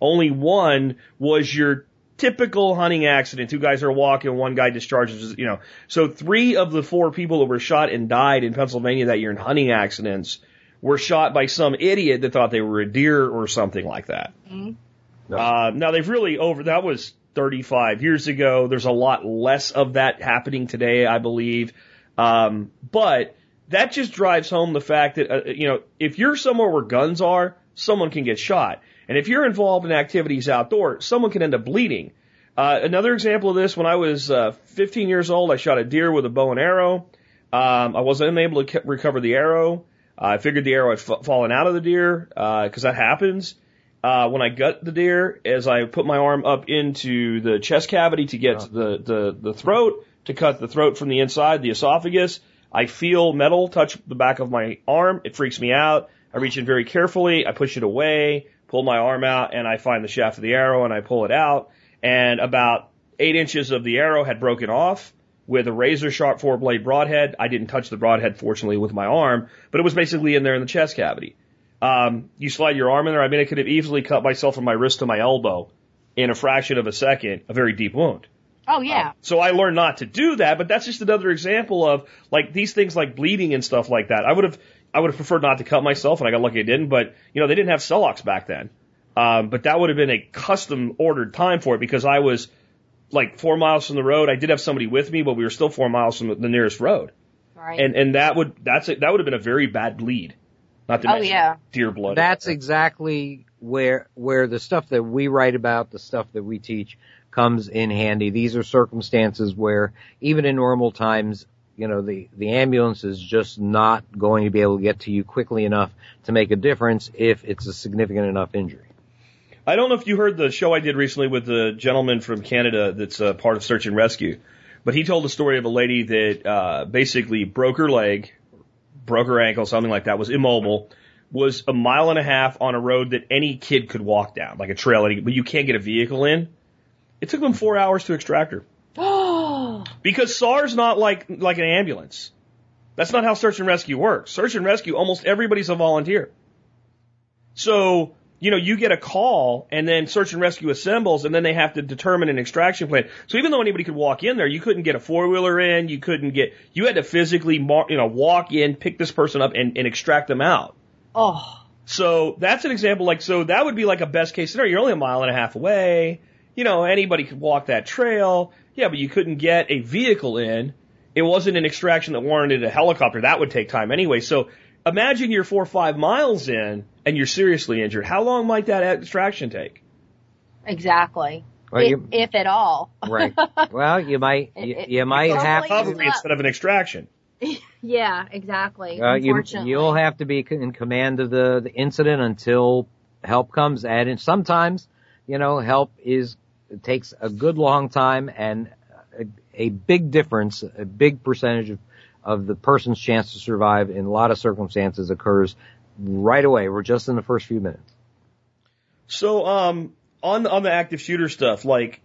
Only one was your typical hunting accident. Two guys are walking, one guy discharges, you know. So three of the four people that were shot and died in Pennsylvania that year in hunting accidents were shot by some idiot that thought they were a deer or something like that. Uh, now they've really over, that was 35 years ago. There's a lot less of that happening today, I believe. Um, but that just drives home the fact that, uh, you know, if you're somewhere where guns are, someone can get shot. And if you're involved in activities outdoors, someone can end up bleeding. Uh, another example of this, when I was uh, 15 years old, I shot a deer with a bow and arrow. Um, I wasn't unable to recover the arrow. I figured the arrow had f- fallen out of the deer because that happens. Uh, when I gut the deer, as I put my arm up into the chest cavity to get to the, the, the throat, to cut the throat from the inside, the esophagus, I feel metal touch the back of my arm. It freaks me out. I reach in very carefully. I push it away, pull my arm out, and I find the shaft of the arrow and I pull it out. And about eight inches of the arrow had broken off with a razor sharp four blade broadhead. I didn't touch the broadhead, fortunately, with my arm, but it was basically in there in the chest cavity. Um, you slide your arm in there. I mean, I could have easily cut myself from my wrist to my elbow in a fraction of a second, a very deep wound. Oh yeah. So I learned not to do that, but that's just another example of like these things like bleeding and stuff like that. I would have, I would have preferred not to cut myself and I got lucky I didn't, but you know, they didn't have Celox back then. Um, but that would have been a custom ordered time for it because I was like four miles from the road. I did have somebody with me, but we were still four miles from the, the nearest road. Right. And, and that would, that's it, that would have been a very bad bleed. Not to Oh, mention yeah. deer blood. That's exactly where where the stuff that we write about, the stuff that we teach, comes in handy. These are circumstances where even in normal times, you know, the the ambulance is just not going to be able to get to you quickly enough to make a difference if it's a significant enough injury. I don't know if you heard the show I did recently with the gentleman from Canada that's uh, part of Search and Rescue, but he told the story of a lady that uh, basically broke her leg, broke her ankle, something like that, was immobile, was a mile and a half on a road that any kid could walk down, like a trail, but you can't get a vehicle in. It took them four hours to extract her. Because SAR's not like like an ambulance. That's not how search and rescue works. Search and rescue, almost everybody's a volunteer. So, you know, you get a call and then search and rescue assembles and then they have to determine an extraction plan. So even though anybody could walk in there, you couldn't get a four wheeler in, you couldn't get, you had to physically, mar- you know, walk in, pick this person up and, and extract them out. Oh, So that's an example like, so that would be like a best case scenario. You're only a mile and a half away. You know, anybody could walk that trail. Yeah, but you couldn't get a vehicle in. It wasn't an extraction that warranted a helicopter. That would take time anyway. So imagine you're four or five miles in and you're seriously injured. How long might that extraction take? exactly. Well, if, you, if at all. right. Well, you might you, It- it- you might it's have probably- Recovery instead of an extraction. Yeah, exactly. Uh, you, you'll have to be in command of the, the incident until help comes. And sometimes, you know, help is, it takes a good long time and a, a big difference, a big percentage of, of the person's chance to survive in a lot of circumstances occurs right away. We're just in the first few minutes. So, um, on the, on the active shooter stuff, like,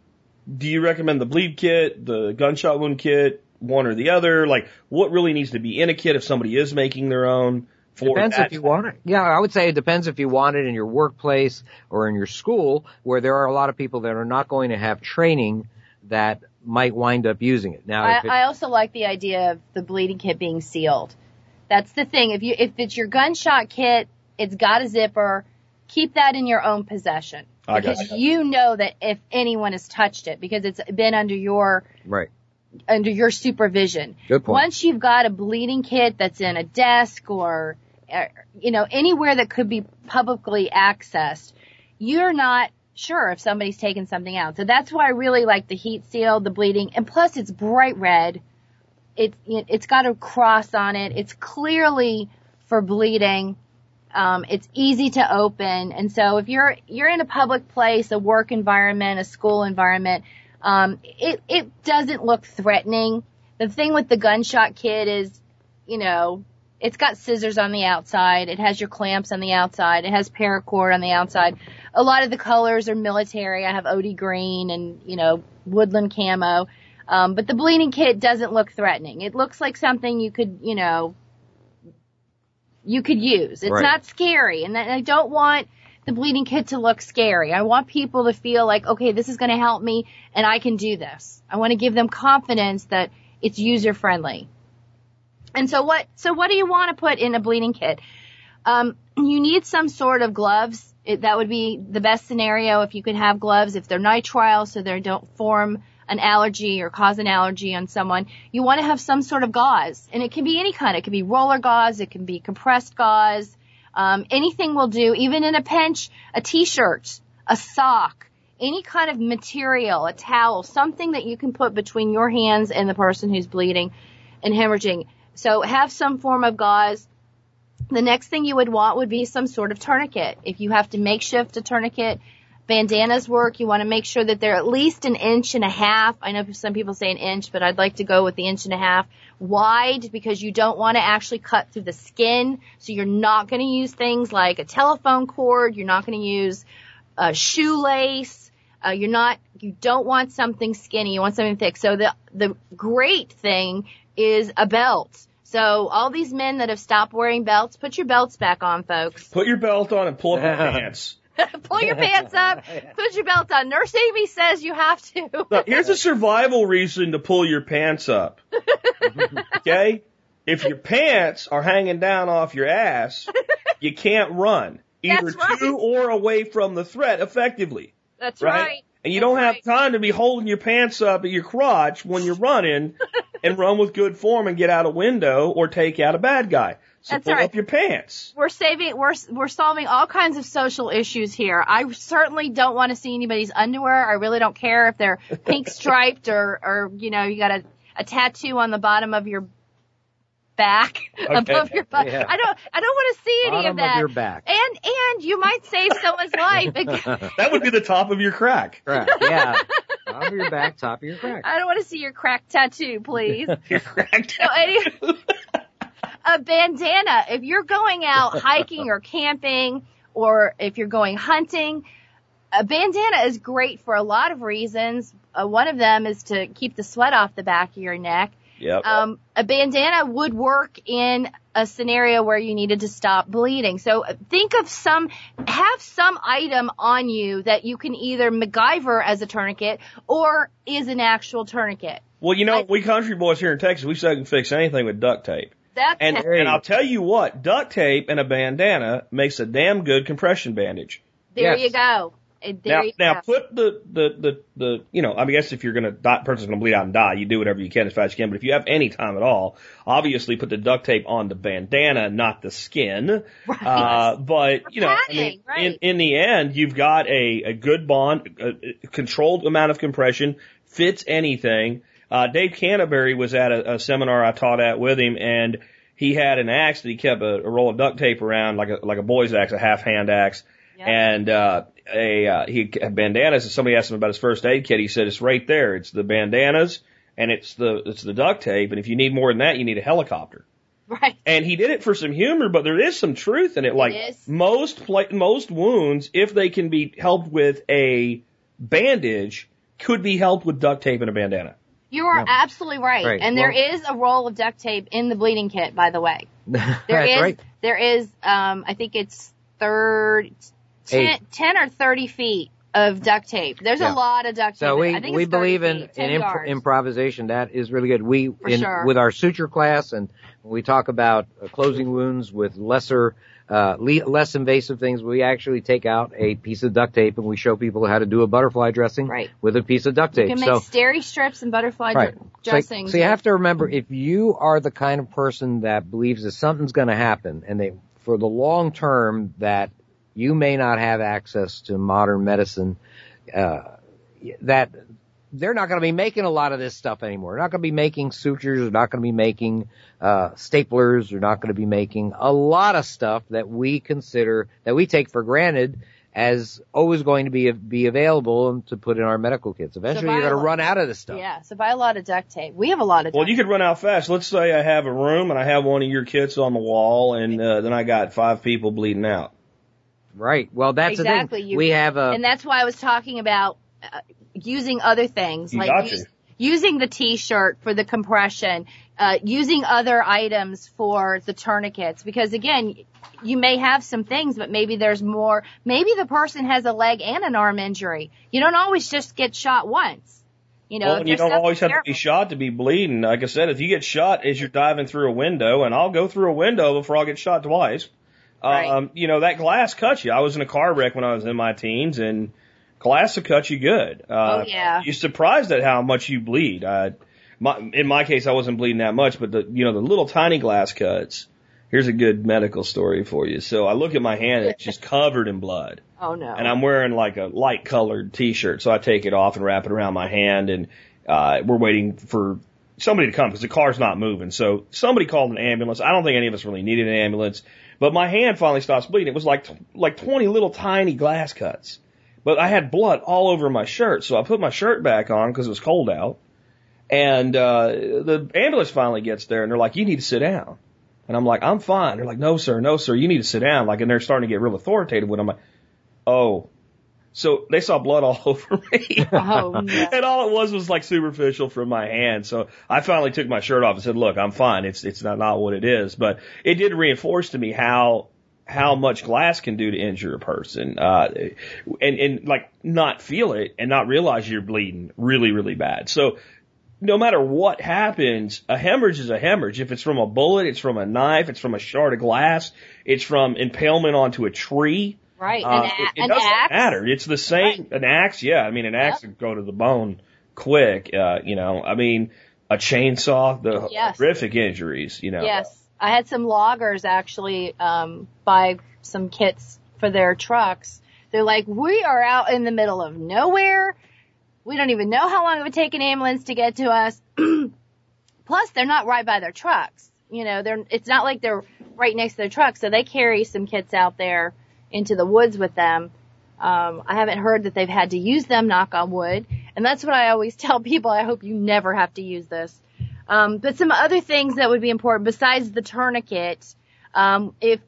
do you recommend the bleed kit, the gunshot wound kit, one or the other? Like, what really needs to be in a kit if somebody is making their own? For Depends that? if you want it. Yeah, I would say it depends if you want it in your workplace or in your school, where there are a lot of people that are not going to have training that might wind up using it. Now, I, it, I also like the idea of the bleeding kit being sealed. That's the thing. If you if it's your gunshot kit, it's got a zipper. Keep that in your own possession I because gotcha. you know that if anyone has touched it, because it's been under your right, under your supervision. good point. Once you've got a bleeding kit that's in a desk or, uh, you know, anywhere that could be publicly accessed, you're not sure if somebody's taken something out. So that's why I really like the heat seal, the bleeding, and plus it's bright red. It's it's got a cross on it. It's clearly for bleeding. Um, it's easy to open, and so if you're you're in a public place, a work environment, a school environment, um, it it doesn't look threatening. The thing with the gunshot kit is, you know, it's got scissors on the outside. It has your clamps on the outside. It has paracord on the outside. A lot of the colors are military. I have OD green and you know woodland camo. Um, but the bleeding kit doesn't look threatening. It looks like something you could, you know, you could use. It's Right. not scary, and I don't want the bleeding kit to look scary. I want people to feel like, okay, this is going to help me, and I can do this. I want to give them confidence that it's user friendly. And so what? So what do you want to put in a bleeding kit? Um, you need some sort of gloves. It, that would be the best scenario if you could have gloves if they're nitrile, so they don't form an allergy or cause an allergy on someone. You want to have some sort of gauze, and it can be any kind. It can be roller gauze, it can be compressed gauze. Um, anything will do. Even in a pinch, a t-shirt, a sock, any kind of material, a towel, something that you can put between your hands and the person who's bleeding and hemorrhaging. So have some form of gauze. The next thing you would want would be some sort of tourniquet. If you have to makeshift a tourniquet, bandanas work. You want to make sure that they're at least an inch and a half. I know some people say an inch, but I'd like to go with the inch and a half wide because you don't want to actually cut through the skin. So you're not going to use things like a telephone cord. You're not going to use a shoelace. Uh, you're not, you don't want something skinny. You want something thick. So the, the great thing is a belt. So all these men that have stopped wearing belts, put your belts back on, folks. Put your belt on and pull up your pants. Pull your pants up, put your belt on. Nurse Amy says you have to. Now, here's a survival reason to pull your pants up. Okay? If your pants are hanging down off your ass, you can't run. Either right. to or away from the threat effectively. That's Right? right. And you That's don't have right. time to be holding your pants up at your crotch when you're running and run with good form and get out a window or take out a bad guy. So That's pull right. up your pants. We're saving, we're, we're solving all kinds of social issues here. I certainly don't want to see anybody's underwear. I really don't care if they're pink striped or, or, you know, you got a, a tattoo on the bottom of your back above your butt. Yeah. I don't I don't want to see any Bottom of that. your back. And and you might save someone's life. That would be the top of your crack. Crack, yeah. Bottom of your back, top of your crack. I don't want to see your crack tattoo, please. Your crack. So any, a bandana. If you're going out hiking or camping, or if you're going hunting, a bandana is great for a lot of reasons. Uh, one of them is to keep the sweat off the back of your neck. Yep. Um, a bandana would work in a scenario where you needed to stop bleeding. So uh, think of some, have some item on you that you can either MacGyver as a tourniquet or is an actual tourniquet. well, you know, I- we country boys here in Texas, we say we can fix anything with duct tape. That's And, and I'll tell you what, duct tape and a bandana makes a damn good compression bandage. There Yes. you go. There now, you now go. put the, the, the, the, you know, I mean, guess if you're gonna, die, person's gonna bleed out and die, you do whatever you can as fast as you can, but if you have any time at all, obviously put the duct tape on the bandana, not the skin. Uh, but, you know, I mean, right. in, in the end, you've got a, a good bond, a, a controlled amount of compression, fits anything. Uh, Dave Canterbury was at a, a seminar I taught at with him and he had an axe that he kept a, a roll of duct tape around like a, like a boy's axe, a half hand axe. Yeah. And, uh, a, uh, he had bandanas and somebody asked him about his first aid kit. He said, it's right there. It's the bandanas and it's the, it's the duct tape. And if you need more than that, you need a helicopter. Right. And he did it for some humor, but there is some truth in it. Like is. most pla- most wounds, if they can be helped with a bandage, could be helped with duct tape and a bandana. You are absolutely right. Right. And there Well- is a roll of duct tape in the bleeding kit, by the way. There That's is- right. There is, um, I think it's third, 10, 10 or 30 feet of duct tape. There's Yeah. a lot of duct tape. So we I think we believe in feet, 10 in imp- improvisation. That is really good. We For in sure. with our suture class and we talk about uh, closing wounds with lesser uh, le- less invasive things. We actually take out a piece of duct tape and we show people how to do a butterfly dressing Right. with a piece of duct tape. You can make so steri strips and butterfly Right. dr- So, dressings. so you have to remember if you are the kind of person that believes that something's going to happen and they, for the long term that you may not have access to modern medicine, uh, that they're not going to be making a lot of this stuff anymore. They're not going to be making sutures. They're not going to be making, uh, staplers. They're not going to be making a lot of stuff that we consider, that we take for granted as always going to be, be available to put in our medical kits. Eventually you're going to run out of this stuff. Yeah, so buy a lot of duct tape. We have a lot of duct Well, you could run out fast. Let's say I have a room and I have one of your kits on the wall, and uh, then I got five people bleeding out. Right. Well, that's Exactly. the thing. You- we have a and that's why I was talking about uh, using other things You like use- using the t-shirt for the compression, uh, using other items for the tourniquets because again, you may have some things, but maybe there's more. Maybe the person has a leg and an arm injury. You don't always just get shot once. You know, well, you don't always have something to be shot to be bleeding. Like I said, if you get shot as you're diving through a window, and I'll go through a window before I'll get shot twice. Right. Um, you know, that glass cuts you. I was in a car wreck when I was in my teens and glass will cut you good. Uh, Oh, yeah. You're surprised at how much you bleed. Uh, my, in my case, I wasn't bleeding that much, but the, you know, the little tiny glass cuts. Here's a good medical story for you. So I look at my hand, it's just covered in blood Oh no. and I'm wearing like a light colored t-shirt. So I take it off and wrap it around my hand and, uh, we're waiting for somebody to come because the car's not moving. So somebody called an ambulance. I don't think any of us really needed an ambulance, but my hand finally stops bleeding. It was like, like 20 little tiny glass cuts, but I had blood all over my shirt. So I put my shirt back on because it was cold out. And, uh, the ambulance finally gets there and they're like, you need to sit down. And I'm like, I'm fine. They're like, no, sir, no, sir, you need to sit down. Like, and they're starting to get real authoritative them. I'm like, oh. So they saw blood all over me. Oh, no. and all it was was like superficial from my hand. So I finally took my shirt off and said, look, I'm fine. It's, it's not, not what it is. But it did reinforce to me how, how much glass can do to injure a person. Uh, and, and like not feel it and not realize you're bleeding really, really bad. So no matter what happens, a hemorrhage is a hemorrhage. If it's from a bullet, it's from a knife, it's from a shard of glass, it's from impalement onto a tree. right. Uh, an, it, it an doesn't axe. matter. It's the same. An axe, yeah. I mean, an axe would go to the bone quick. Uh, you know, I mean, a chainsaw, the Yes. horrific injuries. You know. Yes. I had some loggers actually um, buy some kits for their trucks. They're like, we are out in the middle of nowhere. We don't even know how long it would take an ambulance to get to us. Plus, they're not right by their trucks. you know, they're, it's not like they're right next to their truck. So they carry some kits out there into the woods with them. Um, I haven't heard that they've had to use them, knock on wood. And that's what I always tell people. I hope you never have to use this. Um, but some other things that would be important besides the tourniquet, um, if,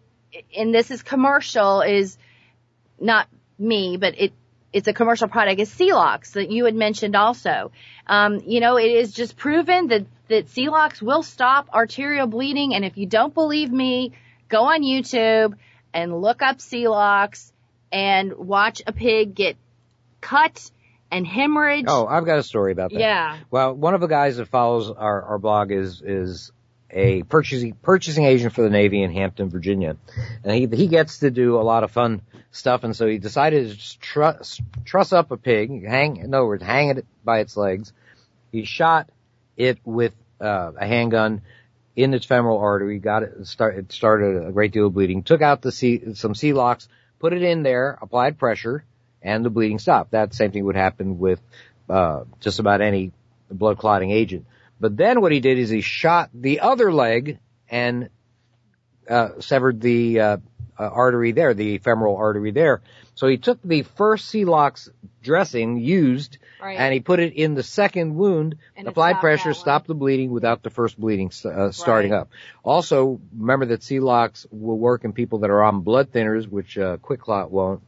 and this is commercial, is not me, but it, it's a commercial product, is Celox that you had mentioned also. Um, you know, it is just proven that, that Celox will stop arterial bleeding. And if you don't believe me, go on YouTube and look up Celox and watch a pig get cut and hemorrhage. Oh, I've got a story about that. Yeah. Well, one of the guys that follows our, our blog is is a purchasing purchasing agent for the Navy in Hampton, Virginia, and he he gets to do a lot of fun stuff, and so he decided to truss truss up a pig, hang in other words, hang it by its legs. He shot it with uh, a handgun in its femoral artery, got it start it started a great deal of bleeding, took out the C, some locks. put it in there, applied pressure, and the bleeding stopped. That same thing would happen with uh, just about any blood clotting agent. But then what he did is he shot the other leg and uh, severed the uh, uh, artery there, the femoral artery there. So he took the first Celox dressing used Right. and he put it in the second wound, And applied pressure, stopped the bleeding without the first bleeding uh, starting Right. up. Also, remember that Celox will work in people that are on blood thinners, which uh, QuikClot won't.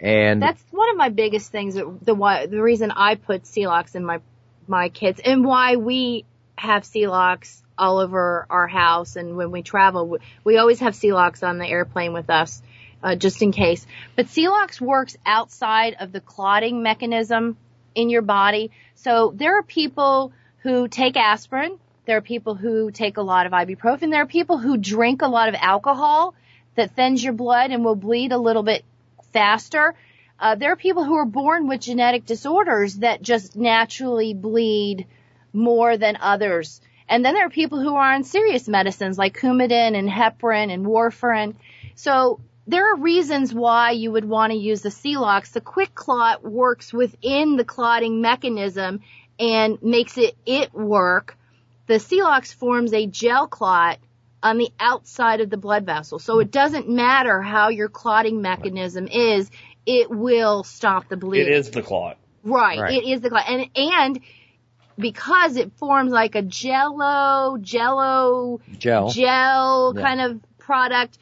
And That's one of my biggest things. The why, the reason I put Celox in my my kids, and why we have Celox all over our house, and when we travel, we, always have Celox on the airplane with us, uh, just in case. But Celox works outside of the clotting mechanism in your body. So there are people who take aspirin. There are people who take a lot of ibuprofen. There are people who drink a lot of alcohol that thins your blood and will bleed a little bit faster. Uh, there are people who are born with genetic disorders that just naturally bleed more than others. And then there are people who are on serious medicines like Coumadin and heparin and warfarin. So there are reasons why you would want to use the Celox. The QuikClot works within the clotting mechanism and makes it it work. The Celox forms a gel clot on the outside of the blood vessel. So it doesn't matter how your clotting mechanism is, it will stop the It bleeding. is the clot. Right. Right. It is the clot. And, and because it forms like a jello, jello, gel. gel Yeah. kind of product,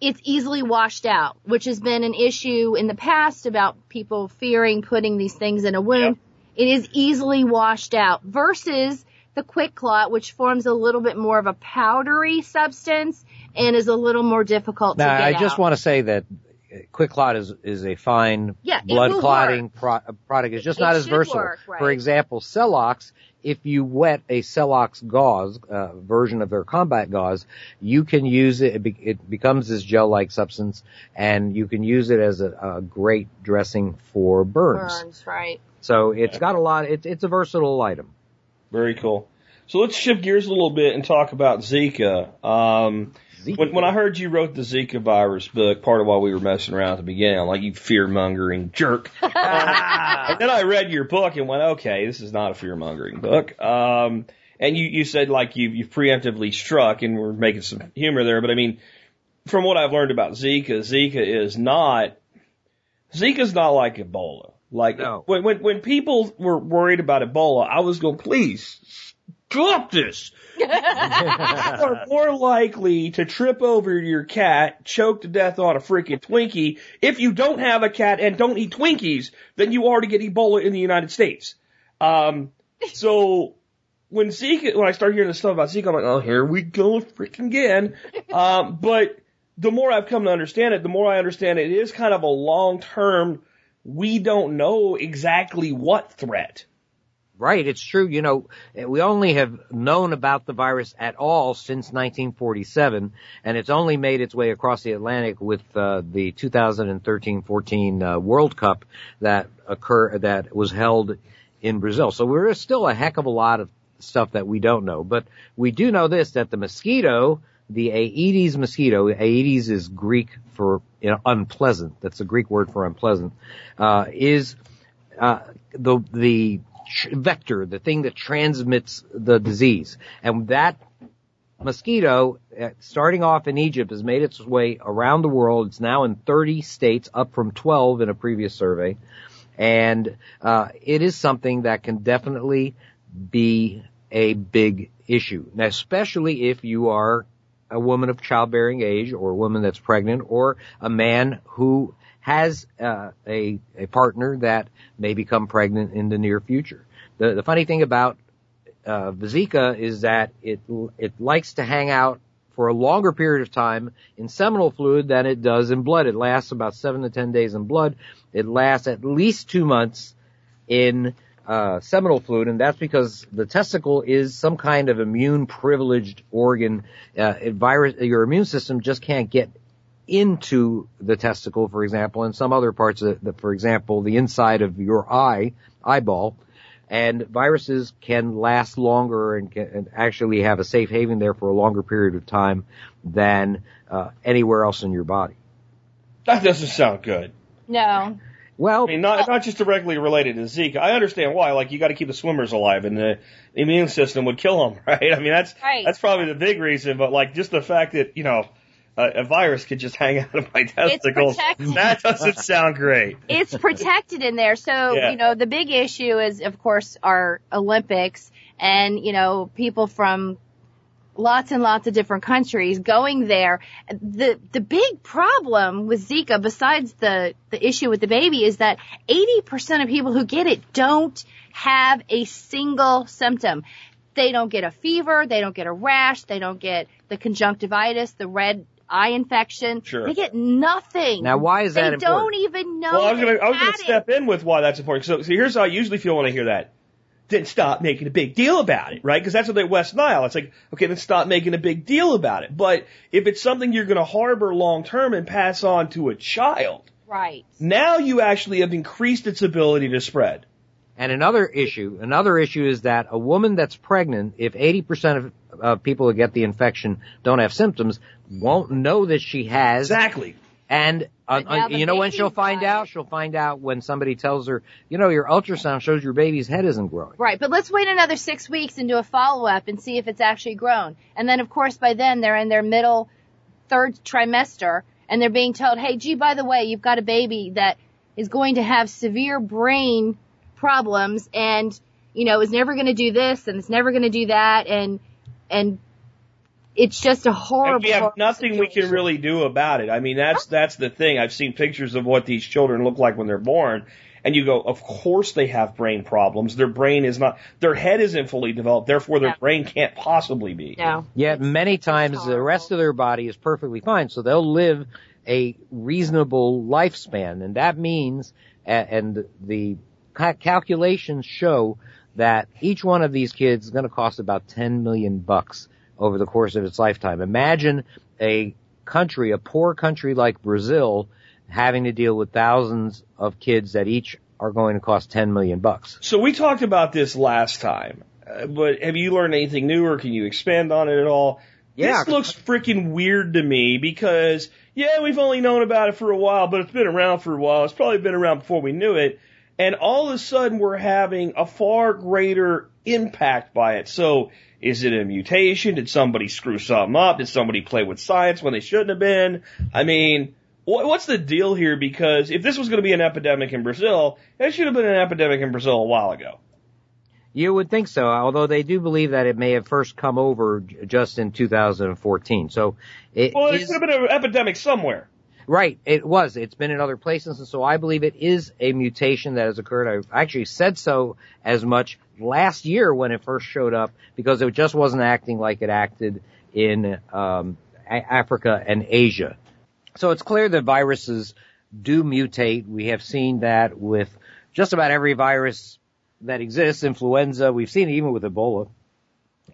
it's easily washed out, which has been an issue in the past about people fearing putting these things in a wound. It is easily washed out versus the QuikClot, which forms a little bit more of a powdery substance and is a little more difficult Now, to get I just out. want to say that QuikClot is is a fine Yeah, blood clotting pro- product. It's just It not as versatile. work, right. For example, Celox, if you wet a Celox gauze uh, version of their combat gauze, you can use it. It, be- it becomes this gel-like substance, and you can use it as a, a great dressing for burns. burns, right? So it's got a lot. It's it's a versatile item. Very cool. So let's shift gears a little bit and talk about Zika. Um, Zika. when, when I heard you wrote the Zika virus book, part of why we were messing around at the beginning, I'm like, you fear mongering jerk. Um, and then I read your book and went, okay, this is not a fear mongering book. Um, and you, you said like you, you preemptively struck and we're making some humor there, but I mean, from what I've learned about Zika, Zika is not, Zika's not like Ebola. Like No. when, when, when people were worried about Ebola, I was going, please stop this. you are more likely to trip over your cat, choke to death on a freaking Twinkie if you don't have a cat and don't eat Twinkies than you are to get Ebola in the United States. Um, so when Zika, when I start hearing this stuff about Zika, I'm like, oh, here we go freaking again. Um, but the more I've come to understand it, the more I understand it is kind of a long term, we don't know exactly what threat. Right, it's true. You know, we only have known about the virus at all since 1947, and it's only made its way across the Atlantic with uh, the 2013-14 uh, World Cup that occur that was held in Brazil. So is still a heck of a lot of stuff that we don't know, but we do know this: that the mosquito, the Aedes mosquito, Aedes is Greek for you know, unpleasant. That's a Greek word for unpleasant. Uh, is uh, the the vector, the thing that transmits the disease, and that mosquito, uh, starting off in Egypt, has made its way around the world. It's now in 30 states, up from 12 in a previous survey. And uh, it is something that can definitely be a big issue, now, especially if you are a woman of childbearing age or a woman that's pregnant or a man who has uh, a, a partner that may become pregnant in the near future. The, the funny thing about uh, Zika is that it it likes to hang out for a longer period of time in seminal fluid than it does in blood. It lasts about seven to ten days in blood. It lasts at least two months in uh, seminal fluid, and that's because the testicle is some kind of immune privileged organ. Uh, virus, your immune system just can't get into the testicle, for example, and some other parts of the, for example, the inside of your eye, eyeball, and viruses can last longer and, can, and actually have a safe haven there for a longer period of time than uh, anywhere else in your body. That doesn't sound good. No. Well, I mean, not not just directly related to Zika. I understand why. Like, you got to keep the swimmers alive, and the immune system would kill them, right? I mean, that's Right. that's probably the big reason. But like, just the fact that you know a, a virus could just hang out of my testicles. That doesn't sound great. it's protected in there. So, Yeah. you know, the big issue is, of course, our Olympics and, you know, people from lots and lots of different countries going there. The, the big problem with Zika, besides the, the issue with the baby, is that 80% of people who get it don't have a single symptom. They don't get a fever, they don't get a rash, they don't get the conjunctivitis, the red eye infection. Sure. They get nothing. Now, why is they that important? They don't even know. Well, I was gonna I was gonna it. step in with why that's important. So, so here's how I usually feel when I hear that. Then stop making a big deal about it, right? Because that's what they West Nile. It's like, okay, then stop making a big deal about it. But if it's something you're going to harbor long term and pass on to a child, Right. now you actually have increased its ability to spread. And another issue, another issue is that a woman that's pregnant, if 80% of uh, people who get the infection don't have symptoms, won't know that she has. Exactly. And uh, uh, you know when she'll find out? She'll find out when somebody tells her, you know, your ultrasound shows your baby's head isn't growing. Right. But let's wait another six weeks and do a follow up and see if it's actually grown. And then of course by then they're in their middle third trimester and they're being told, hey, gee, by the way, you've got a baby that is going to have severe brain problems and, you know, is never going to do this and it's never going to do that and, and it's just a horrible. And we have horrible nothing we can really do about it. I mean, that's that's the thing. I've seen pictures of what these children look like when they're born, and you go, of course they have brain problems. Their brain is not, their head isn't fully developed, therefore their Yeah. brain can't possibly be. No. Yet many times the rest of their body is perfectly fine, so they'll live a reasonable lifespan, and that means, a- and the ca- calculations show that each one of these kids is going to cost about 10 million bucks over the course of its lifetime. Imagine a country, a poor country like Brazil, having to deal with thousands of kids that each are going to cost 10 million bucks. So we talked about this last time, uh, but have you learned anything new, or can you expand on it at all? Yeah. This looks freaking weird to me because, yeah, we've only known about it for a while, but it's been around for a while. It's probably been around before we knew it. And all of a sudden we're having a far greater impact by it. So is it a mutation? Did somebody screw something up? Did somebody play with science when they shouldn't have been? I mean, what, what's the deal here? Because if this was going to be an epidemic in Brazil, it should have been an epidemic in Brazil a while ago. You would think so, although they do believe that it may have first come over just in 2014. So it Well, it is- should have been an epidemic somewhere. Right. It was. It's been in other places, and so I believe it is a mutation that has occurred. I actually said so as much last year when it first showed up because it just wasn't acting like it acted in um, Africa and Asia. So it's clear that viruses do mutate. We have seen that with just about every virus that exists, influenza. We've seen it even with Ebola.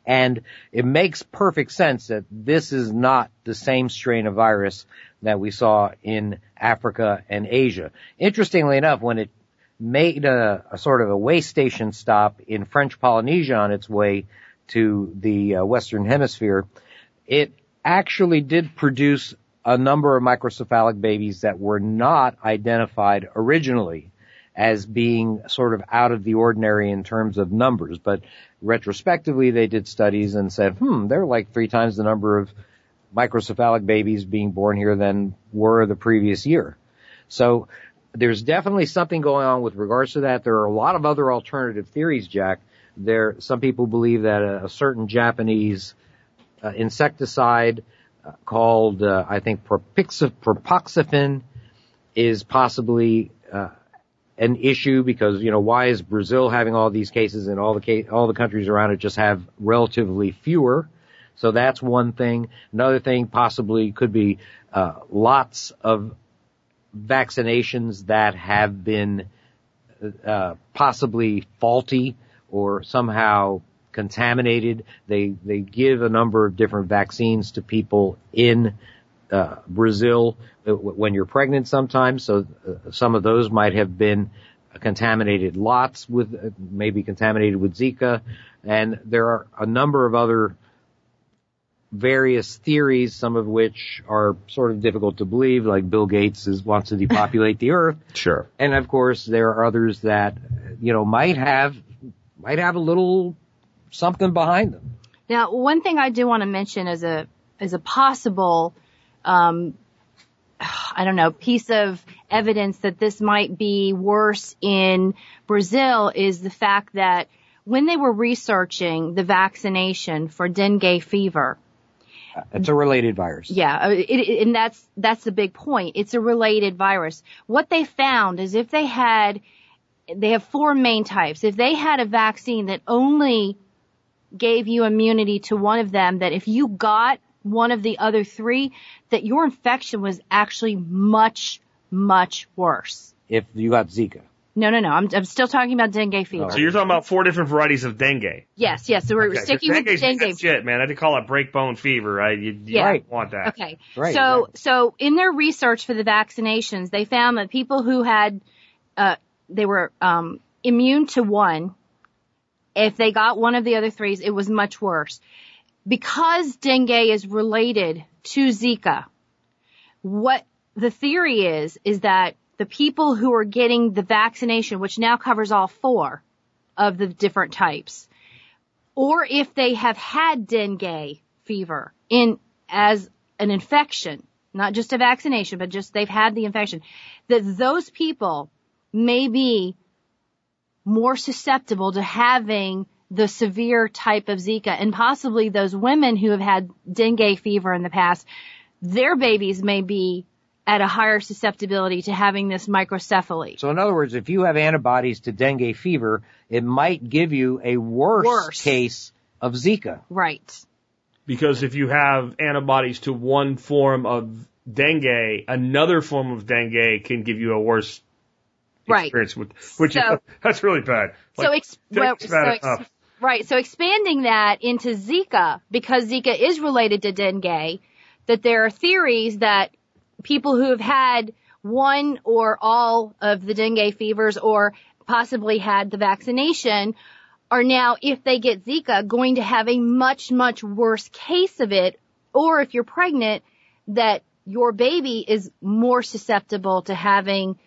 And it makes perfect sense that this is not the same strain of virus that we saw in Africa and Asia. Interestingly enough, when it made a, a sort of a way station stop in French Polynesia on its way to the uh, Western Hemisphere, it actually did produce a number of microcephalic babies that were not identified originally. As being sort of out of the ordinary in terms of numbers. But retrospectively, they did studies and said, hmm, they're like three times the number of microcephalic babies being born here than were the previous year. So there's definitely something going on with regards to that. There are a lot of other alternative theories, Jack. There, some people believe that a, a certain Japanese uh, insecticide uh, called, uh, I think, propoxyphene is possibly uh, an issue because you know why is Brazil having all these cases and all the case, all the countries around it just have relatively fewer? So that's one thing. Another thing possibly could be uh, lots of vaccinations that have been uh, possibly faulty or somehow contaminated. They they give a number of different vaccines to people in uh, Brazil uh, when you're pregnant sometimes. So uh, some of those might have been contaminated lots with uh, maybe contaminated with Zika, and there are a number of other various theories, some of which are sort of difficult to believe, like Bill Gates is, wants to depopulate the earth. Sure. And of course, there are others that, you know, might have, might have a little something behind them. Now, one thing I do want to mention as a, as a possible, um, I don't know, piece of evidence that this might be worse in Brazil is the fact that when they were researching the vaccination for dengue fever, it's a related virus. Yeah, uh, it, it, and that's that's the big point. It's a related virus. What they found is if they had, they have four main types. If they had a vaccine that only gave you immunity to one of them, that if you got one of the other three, that your infection was actually much much worse. If you got Zika. No, no, no. I'm, I'm still talking about dengue fever. So you're talking about four different varieties of dengue. Yes, yes. So we're Okay, sticking 'cause with dengue's dengue. Shit, man. I had to call it break bone fever. Right? You, you Yeah. don't want that. Okay. Right, so, right. so in their research for the vaccinations, they found that people who had, uh, they were, um, immune to one, if they got one of the other threes, it was much worse. Because dengue is related to Zika, what the theory is, is that the people who are getting the vaccination, which now covers all four of the different types, or if they have had dengue fever in as an infection, not just a vaccination, but just they've had the infection, that those people may be more susceptible to having the severe type of Zika and possibly those women who have had dengue fever in the past, their babies may be at a higher susceptibility to having this microcephaly. So in other words, if you have antibodies to dengue fever, it might give you a worse, Worse. case of Zika. Right. Because if you have antibodies to one form of dengue, another form of dengue can give you a worse Right. experience with, which So- is, that's really bad. so, Like, ex- well, dengue's so bad ex- enough. Right. So expanding that into Zika, because Zika is related to dengue, that there are theories that people who have had one or all of the dengue fevers or possibly had the vaccination are now, if they get Zika, going to have a much, much worse case of it. Or if you're pregnant, that your baby is more susceptible to having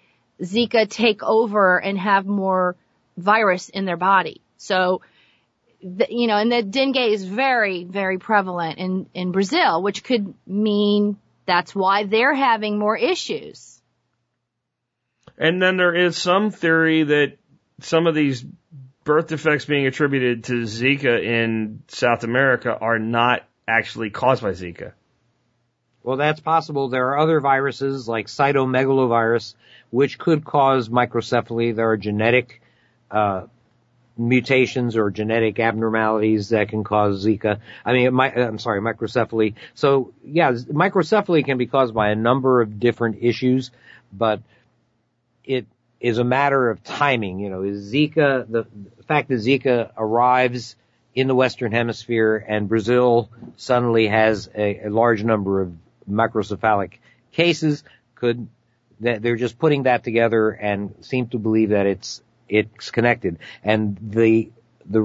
Zika take over and have more virus in their body. So, you know, and the dengue is very, very prevalent in, in Brazil, which could mean that's why they're having more issues. And then there is some theory that some of these birth defects being attributed to Zika in South America are not actually caused by Zika. Well, that's possible. There are other viruses like cytomegalovirus, which could cause microcephaly. There are genetic uh, mutations or genetic abnormalities that can cause Zika. I mean, mi- I'm sorry, microcephaly. So, yeah, microcephaly can be caused by a number of different issues, but it is a matter of timing. You know, is Zika the, the fact that Zika arrives in the Western Hemisphere and Brazil suddenly has a, a large number of microcephalic cases could they're just putting that together and seem to believe that it's it's connected and the the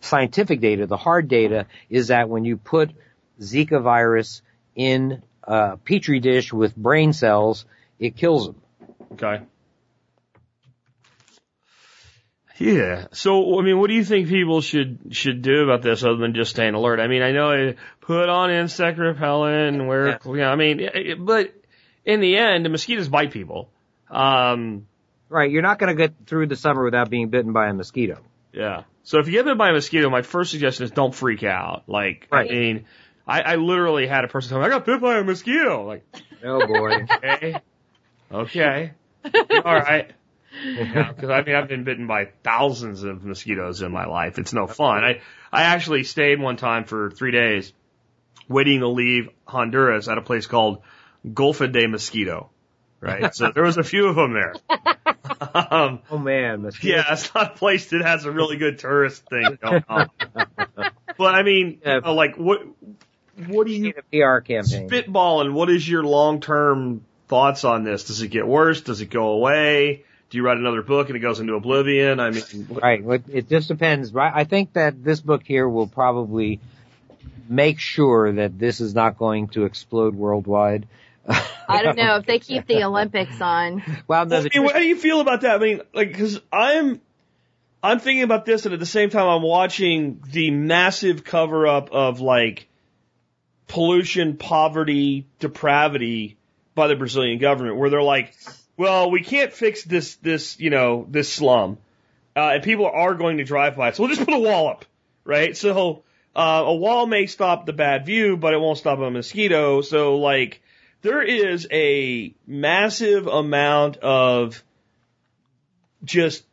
scientific data the hard data is that when you put zika virus in a petri dish with brain cells it kills them Okay. Yeah. So, I mean, what do you think people should should do about this other than just staying alert? I mean, I know I put on insect repellent and wear, Yeah. you know, I mean, it- but in the end, the mosquitoes bite people. Um, Right. You're not going to get through the summer without being bitten by a mosquito. yeah. So if you get bitten by a mosquito, my first suggestion is don't freak out. Like, Right. I mean, I, I literally had a person tell me, I got bit by a mosquito. Like, Oh boy. okay. Okay. All right. Because I mean, I've been bitten by thousands of mosquitoes in my life. It's no fun. I I actually stayed one time for three days, waiting to leave Honduras at a place called Golfo de Mosquito. Right. So there was a few of them there. um, oh man. Yeah, it's not a place that has a really good tourist thing going on. but I mean, Yeah. know, like what what do you PR campaign. spitballing, what is your long term thoughts on this? Does it get worse? Does it go away? Do you write another book and it goes into oblivion? I mean, what- Right. It just depends, right? I think that this book here will probably make sure that this is not going to explode worldwide. I don't know if they keep the Olympics on. Well, no, I the mean, how do you feel about that? I mean, like, because I'm, I'm thinking about this, and at the same time, I'm watching the massive cover up of like pollution, poverty, depravity by the Brazilian government, where they're like, well, we can't fix this, this, you know, this slum, uh, and people are going to drive by so we'll just put a wall up, right? So, uh, a wall may stop the bad view, but it won't stop a mosquito. So, like, there is a massive amount of just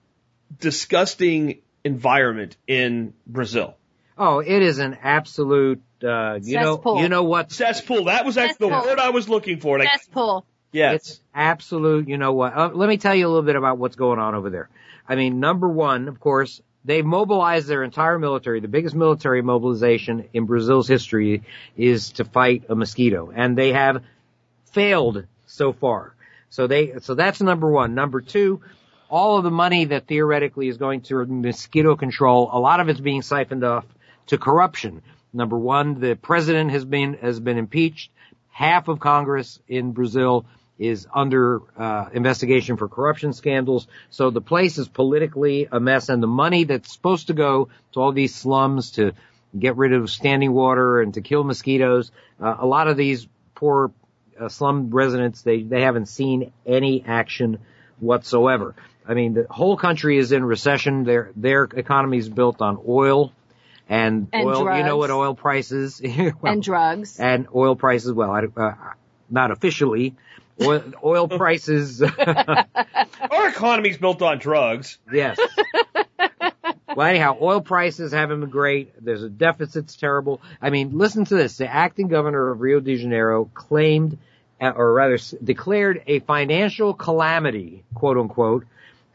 disgusting environment in Brazil. oh, it is an absolute. Uh, you Cesspool. know, you know what? Cesspool. That was actually the word I was looking for. Like, Cesspool. yes. It's absolute. You know what? Uh, let me tell you a little bit about what's going on over there. I mean, number one, of course, they've mobilized their entire military. The biggest military mobilization in Brazil's history is to fight a mosquito, and they have failed so far. So they, so that's number one. Number two, all of the money that theoretically is going to mosquito control, a lot of it's being siphoned off to corruption. Number one, the president has been, has been impeached. Half of Congress in Brazil is under uh, investigation for corruption scandals. So the place is politically a mess and the money that's supposed to go to all these slums to get rid of standing water and to kill mosquitoes, uh, a lot of these poor uh, slum residents, they, they haven't seen any action whatsoever. I mean, the whole country is in recession. Their, their economy is built on oil and, And oil, you know what oil prices, well, and drugs. and oil prices, well, I, uh, not officially, oil, oil prices, Our economy's built on drugs. yes. Well, anyhow, oil prices haven't been great. There's a deficit's terrible. I mean, listen to this. The acting governor of Rio de Janeiro claimed, Uh, or rather declared a financial calamity, quote unquote,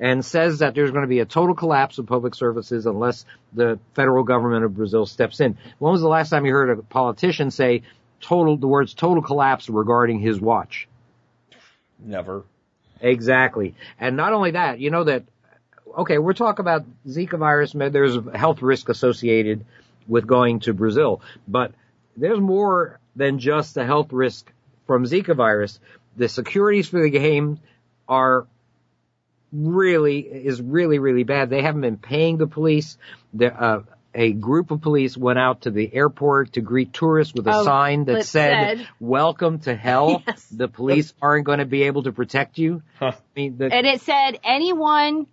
and says that there's going to be a total collapse of public services unless the federal government of Brazil steps in. When was the last time you heard a politician say total, the words total collapse regarding his watch? Never. Exactly. And not only that, you know that, okay, we're talking about Zika virus, there's a health risk associated with going to Brazil, but there's more than just the health risk from Zika virus. The securities for the game are really, is really, really bad. They haven't been paying the police. The, uh, a group of police went out to the airport to greet tourists with a Oh, sign that said, said- welcome to hell. Yes. The police aren't going to be able to protect you. Huh. I mean, the, And it said anyone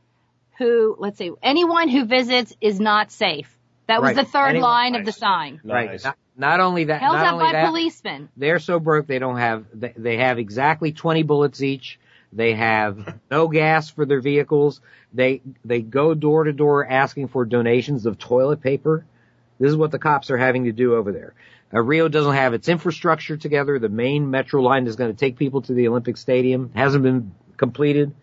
who, let's see, anyone who visits is not safe. That was Right. the third Anyone- line of the sign. right. Nice. Not, not only that, Held not up only by that, policemen. they're so broke they don't have, they, they have exactly 20 bullets each. They have no gas for their vehicles. They, they go door to door asking for donations of toilet paper. This is what the cops are having to do over there. Uh, Rio doesn't have its infrastructure together. The main metro line is going to take people to the Olympic Stadium. Hasn't been completed.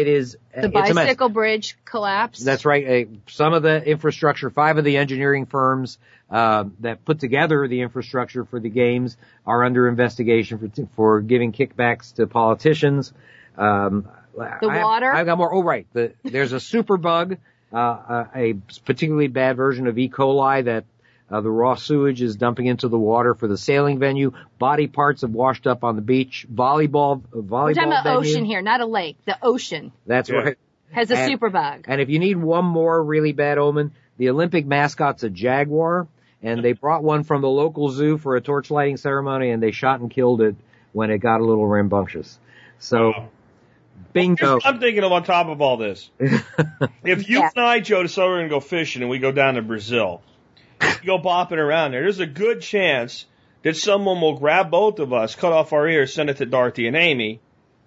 It is, The it's a mess. bicycle bridge collapsed. That's right. Uh, some of the infrastructure, five of the engineering firms uh, that put together the infrastructure for the games are under investigation for for giving kickbacks to politicians. Um, The I water? I've got more. Oh, right. The, there's a super bug, uh, uh, a particularly bad version of E. coli that uh, the raw sewage is dumping into the water for the sailing venue. Body parts have washed up on the beach. Volleyball, uh, volleyball We're talking about venue. ocean here, not a lake. The ocean. That's Yeah. right. Has a And- superbug. And if you need one more really bad omen, the Olympic mascot's a jaguar, and they brought one from the local zoo for a torch lighting ceremony, and they shot and killed it when it got a little rambunctious. So, Wow. bingo. I'm thinking of on top of all this. If you Yeah. and I, Joe, decide we're going to go fishing and we go down to Brazil, we go bopping around there, there's a good chance that someone will grab both of us, cut off our ears, send it to Dorothy and Amy,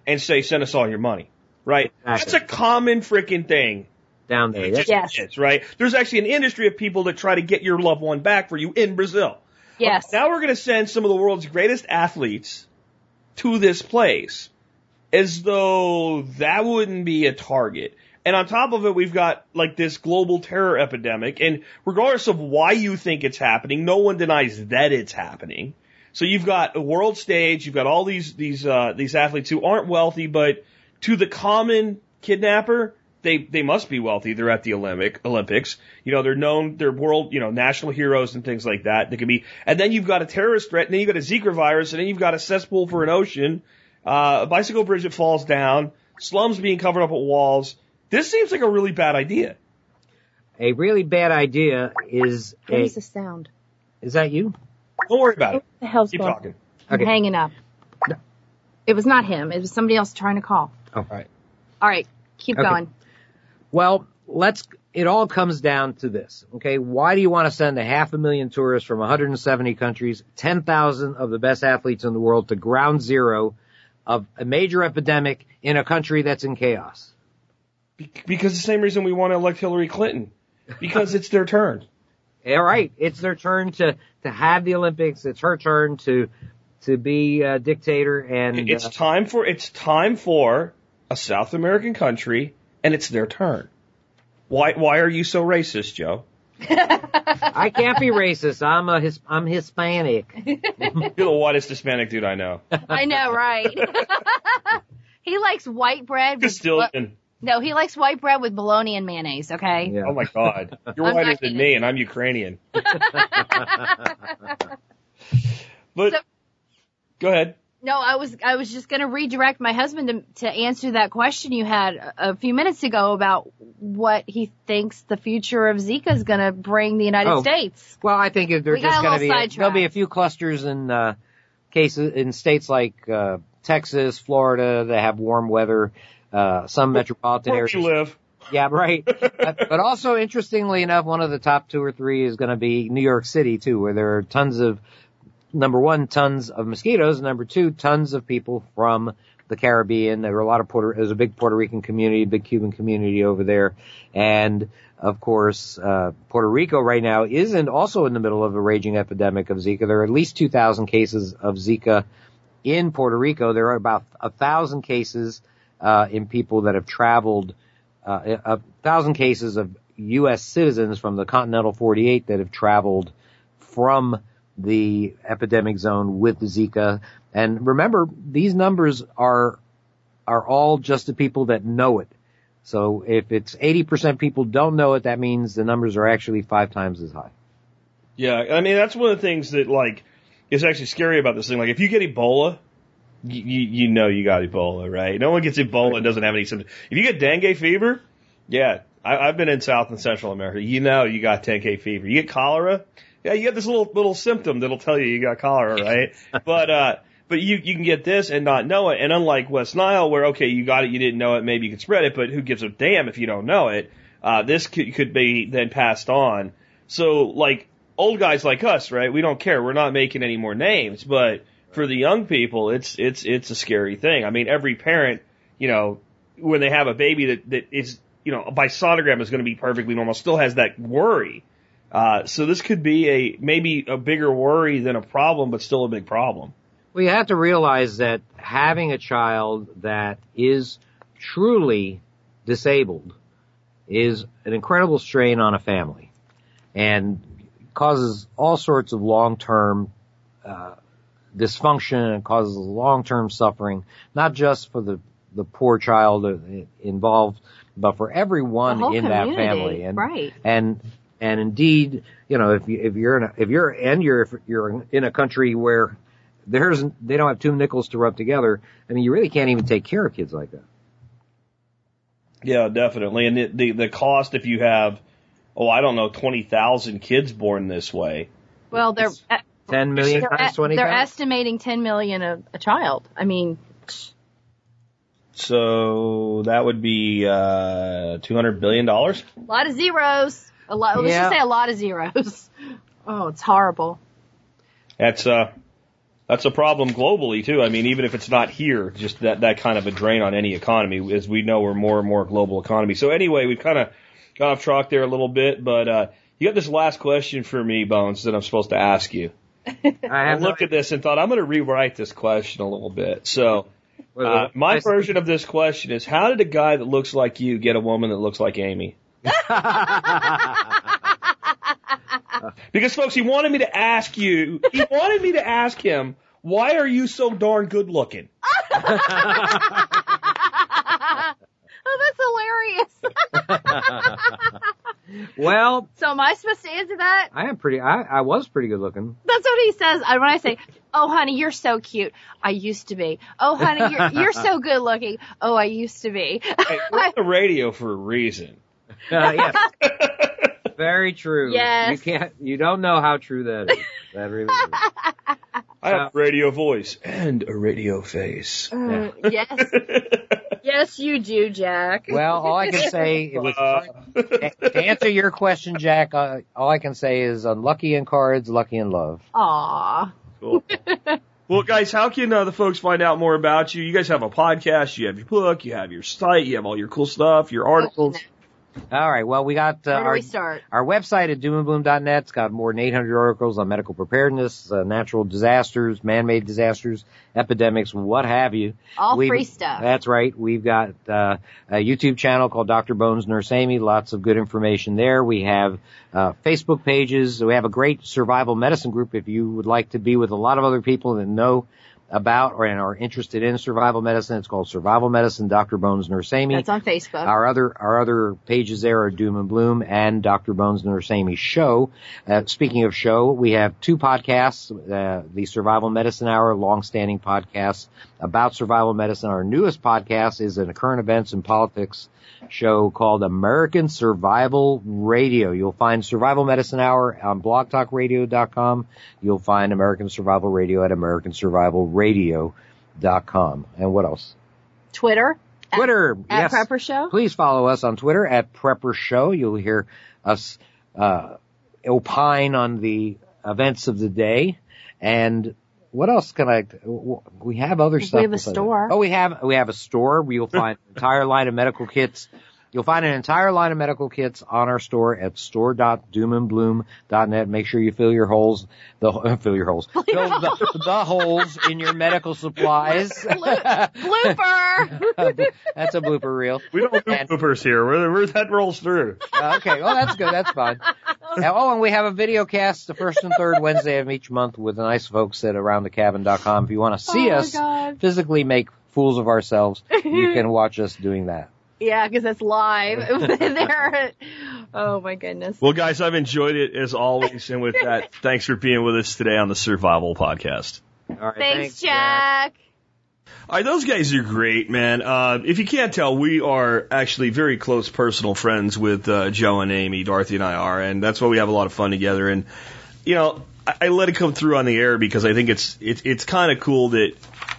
and say, send us all your money. Right? Exactly. That's a common freaking thing. down there. It That's- just Yes. is, right? There's actually an industry of people that try to get your loved one back for you in Brazil. Yes. Now we're going to send some of the world's greatest athletes to this place as though that wouldn't be a target. And on top of it, we've got like this global terror epidemic. And regardless of why you think it's happening, no one denies that it's happening. So you've got a world stage, you've got all these, these, uh, these athletes who aren't wealthy, but to the common kidnapper, they, they must be wealthy. They're at the Olympic, Olympics. You know, they're known, they're world, you know, national heroes and things like that. They can be, and then you've got a terrorist threat, and then you've got a Zika virus, and then you've got a cesspool for an ocean, uh, a bicycle bridge that falls down, slums being covered up with walls. This seems like a really bad idea. A really bad idea is What a, is the sound? is that you? Don't worry about it. What the hell's Keep going talking. I'm Okay. hanging up. It was not him. It was somebody else trying to call. Oh, right. All right. Keep Okay. going. Well, let's, it all comes down to this, okay? Why do you want to send a half a million tourists from 170 countries, 10,000 of the best athletes in the world to ground zero of a major epidemic in a country that's in chaos? Be- Because the same reason we want to elect Hillary Clinton. Because it's their turn. All right, it's their turn to, to have the Olympics. It's her turn to, to be a dictator and, It's uh, time for, it's time for a South American country, and it's their turn. Why, why are you so racist, Joe? I can't be racist. I'm a, his, I'm Hispanic. You're the whitest Hispanic dude I know. I know, right? he likes white bread. With Castilian. No, he likes white bread with bologna and mayonnaise. Okay. Yeah. Oh my God. You're I'm whiter than me, and I'm Ukrainian. But So- go ahead. No, I was I was just going to redirect my husband to, to answer that question you had a, a few minutes ago about what he thinks the future of Zika is going to bring the United Oh. States. Well, I think if they're We just going to little be, there'll be a few clusters in, uh, cases in states like, uh, Texas, Florida, that have warm weather, uh, some metropolitan Where areas. you live. Yeah, right. but, also, interestingly enough, one of the top two or three is going to be New York City too, where there are tons of, number one, tons of mosquitoes, and number two, tons of people from the Caribbean. There are a lot of Puerto, there's a big Puerto Rican community, big Cuban community over there, and of course, uh, Puerto Rico right now is in, also in the middle of a raging epidemic of Zika. There are at least 2,000 cases of Zika in Puerto Rico. There are about a thousand cases uh, in people that have traveled uh, a thousand cases of U.S. citizens from the Continental 48 that have traveled from the epidemic zone with Zika. And remember, these numbers are are all just the people that know it. So if it's 80% people don't know it, that means the numbers are actually five times as high. Yeah, I mean that's one of the things that like is actually scary about this thing. Like if you get Ebola, you you, know you got Ebola, right? No one gets Ebola and doesn't have any symptoms. If you get dengue fever, yeah, I, I've been in South and Central America. You know you got dengue fever. You get cholera, yeah, you get this little little symptom that'll tell you you got cholera, right? but uh, but you you can get this and not know it. And unlike West Nile, where okay you got it, you didn't know it, maybe you could spread it, but who gives a damn if you don't know it? Uh, this could, could be then passed on. So like old guys like us, right? We don't care. We're not making any more names, but for the young people, it's it's it's a scary thing. I mean, every parent, you know, when they have a baby that that is, you know, by sonogram is going to be perfectly normal, still has that worry. Uh, so this could be a maybe a bigger worry than a problem, but still a big problem. We have to realize that having a child that is truly disabled is an incredible strain on a family and causes all sorts of long-term uh, dysfunction and causes long-term suffering, not just for the the poor child involved, but for everyone whole in that family. And right. and and indeed, you know, if you if you're in a, if you're and you're if you're in a country where there's they don't have two nickels to rub together, I mean, you really can't even take care of kids like that. Yeah, definitely. And the, the, the cost if you have, oh, I don't know, 20,000 kids born this way. Well, they're uh, Ten million they're, times twenty they're thousand. estimating 10 million a, a child. I mean, So that would be, uh, $200 billion. a lot of zeros. A lot. Let's Yeah. just say a lot of zeros. Oh, it's horrible. That's, uh, that's a problem globally too. I mean, even if it's not here, just that, that kind of a drain on any economy, as we know, we're more and more a global economy. So anyway, we've kind of got off track there a little bit, but, uh, you got this last question for me, Bones, that I'm supposed to ask you. I have no looked at this and thought I'm going to rewrite this question a little bit. So, uh, my version of this question is: How did a guy that looks like you get a woman that looks like Amy? Because, folks, he wanted me to ask you. He wanted me to ask him, "Why are you so darn good looking?" oh, that's hilarious. Well, so am I supposed to answer that? I am pretty. I, I was pretty good looking. That's what he says. I- When I say, "Oh, honey, you're so cute," I used to be. Oh, honey, you're you're so good looking. Oh, I used to be. Hey, we're on the radio for a reason. Uh, yes, very true. Yes. You can't. You don't know how true that is. That really is. I have a radio voice and a radio face. Uh, yes, yes, you do, Jack. Well, all I can say it was Uh, to answer your question, Jack. Uh, all I can say is unlucky in cards, lucky in love. Aw. Cool. well, guys, how can uh, the folks find out more about you? You guys have a podcast, you have your book, you have your site, you have all your cool stuff, your articles. All right. Well, we got uh, our we? Our website at doomandbloom.net. It's got more than 800 articles on medical preparedness, uh, natural disasters, man-made disasters, epidemics, what have you. All We've- free stuff. That's right. We've got uh, a YouTube channel called Dr. Bones Nurse Amy. Lots of good information there. We have uh, Facebook pages. We have a great survival medicine group if you would like to be with a lot of other people that know about or and are interested in survival medicine. It's called Survival Medicine, Dr. Bones Nurse Amy. That's on Facebook. Our other our other pages there are Doom and Bloom and Dr. Bones Nurse Amy Show. Uh, speaking of show, we have two podcasts: uh, the Survival Medicine Hour, long-standing podcast about survival medicine. Our newest podcast is a current events and politics show called American Survival Radio. You'll find Survival Medicine Hour on blogtalkradio.com. You'll find American Survival Radio at americansurvivalradio.com. And what else? Twitter. Twitter. At yes. Prepper Show. Please follow us on Twitter at Prepper Show. You'll hear us uh, opine on the events of the day. And what else can I? We have other stuff. We have a store. Oh, we have we have a store where you'll find an entire line of medical kits. You'll find an entire line of medical kits on our store at store.doomandbloom.net. Make sure you fill your holes, the fill your holes, fill the, the holes in your medical supplies. Blooper. That's a blooper reel. We don't do And- bloopers here. Where, where that rolls through. Uh, okay, well that's good. That's fine. And- oh, and we have a video cast the first and third Wednesday of each month with the nice folks at aroundthecabin.com. If you want to see oh us God. physically make fools of ourselves, you can watch us doing that. Yeah, because it's live. there. Oh my goodness. Well, guys, I've enjoyed it as always. And with that, thanks for being with us today on the Survival Podcast. All right, Thanks, Jack. All right, those guys are great, man. Uh, if you can't tell, we are actually very close personal friends with uh, Joe and Amy. Dorothy and I are, and that's why we have a lot of fun together. And you know, I, I let it come through on the air because I think it's it's it's kind of cool that